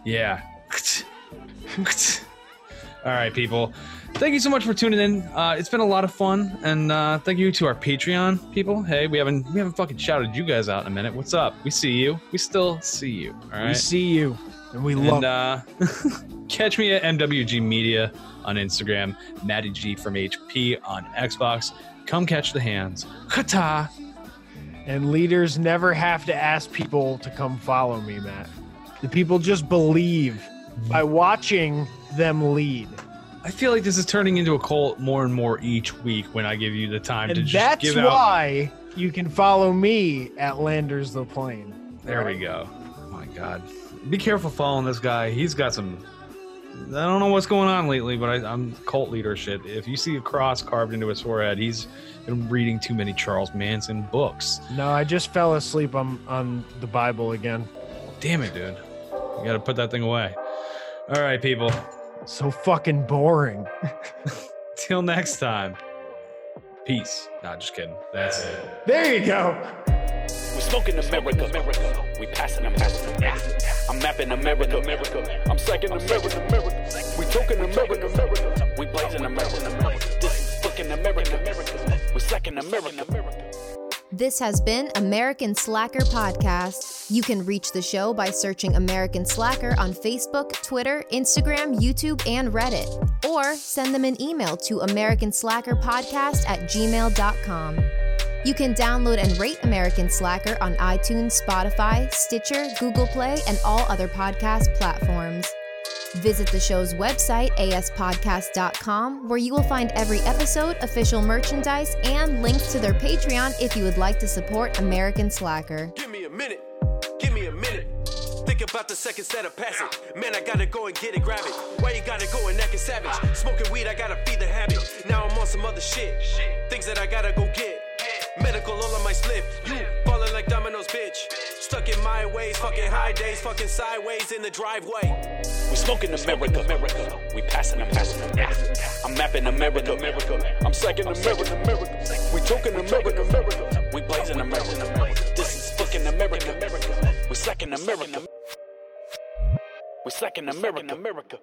Speaker 3: Yeah. All right, people. Thank you so much for tuning in. Uh, it's been a lot of fun, and uh, thank you to our Patreon people. Hey, we haven't we haven't fucking shouted you guys out in a minute. What's up? We see you. We still see you. All right.
Speaker 4: We see you, and we
Speaker 3: And,
Speaker 4: love.
Speaker 3: uh, catch me at MWG Media on Instagram, Matty G from HP on Xbox. Come catch the hands. Kata.
Speaker 4: And leaders never have to ask people to come follow me, Matt. The people just believe by watching them lead.
Speaker 3: I feel like this is turning into a cult more and more each week when I give you the time to just
Speaker 4: that's
Speaker 3: give out.
Speaker 4: why you can follow me at Landers the Plane.
Speaker 3: There we go. Oh my God. Be careful following this guy. He's got some. I don't know what's going on lately, but I, I'm cult leader shit. If you see a cross carved into his forehead, he's been reading too many Charles Manson books.
Speaker 4: No, I just fell asleep on, on the Bible again.
Speaker 3: Damn it, dude. You got to put that thing away. All right, people.
Speaker 4: So fucking boring.
Speaker 3: Till next time. Peace. Nah, just kidding. That's it.
Speaker 4: There you go.
Speaker 12: We smoking America, America. We passing America. Yeah. I'm mapping America, America. I'm psyching America, America. We talking America, America. We blazing America. This is fucking America, America. We slacking America, America.
Speaker 13: This has been American Slacker Podcast. You can reach the show by searching American Slacker on Facebook, Twitter, Instagram, YouTube, and Reddit. Or send them an email to AmericanSlackerPodcast at gmail.com. You can download and rate American Slacker on iTunes, Spotify, Stitcher, Google Play, and all other podcast platforms. Visit the show's website, aspodcast.com, where you will find every episode, official merchandise, and links to their Patreon if you would like to support American Slacker.
Speaker 12: Give me a minute. Give me a minute. Think about the second set of passing. Man, I gotta go and get it, grab it. Why you gotta go and acting savage? Smoking weed, I gotta feed the habit. Now I'm on some other shit. Things that I gotta go get. Medical all on my slip. You falling like dominoes, bitch. Stuck in my ways, fucking high days, fucking sideways in the driveway. We smoking America, America. We passing America. Yeah. I'm mapping America, America. I'm psyching America, America. We talking America, America. We blazing America. This is fucking America, America. We slacking America. We slacking America, America.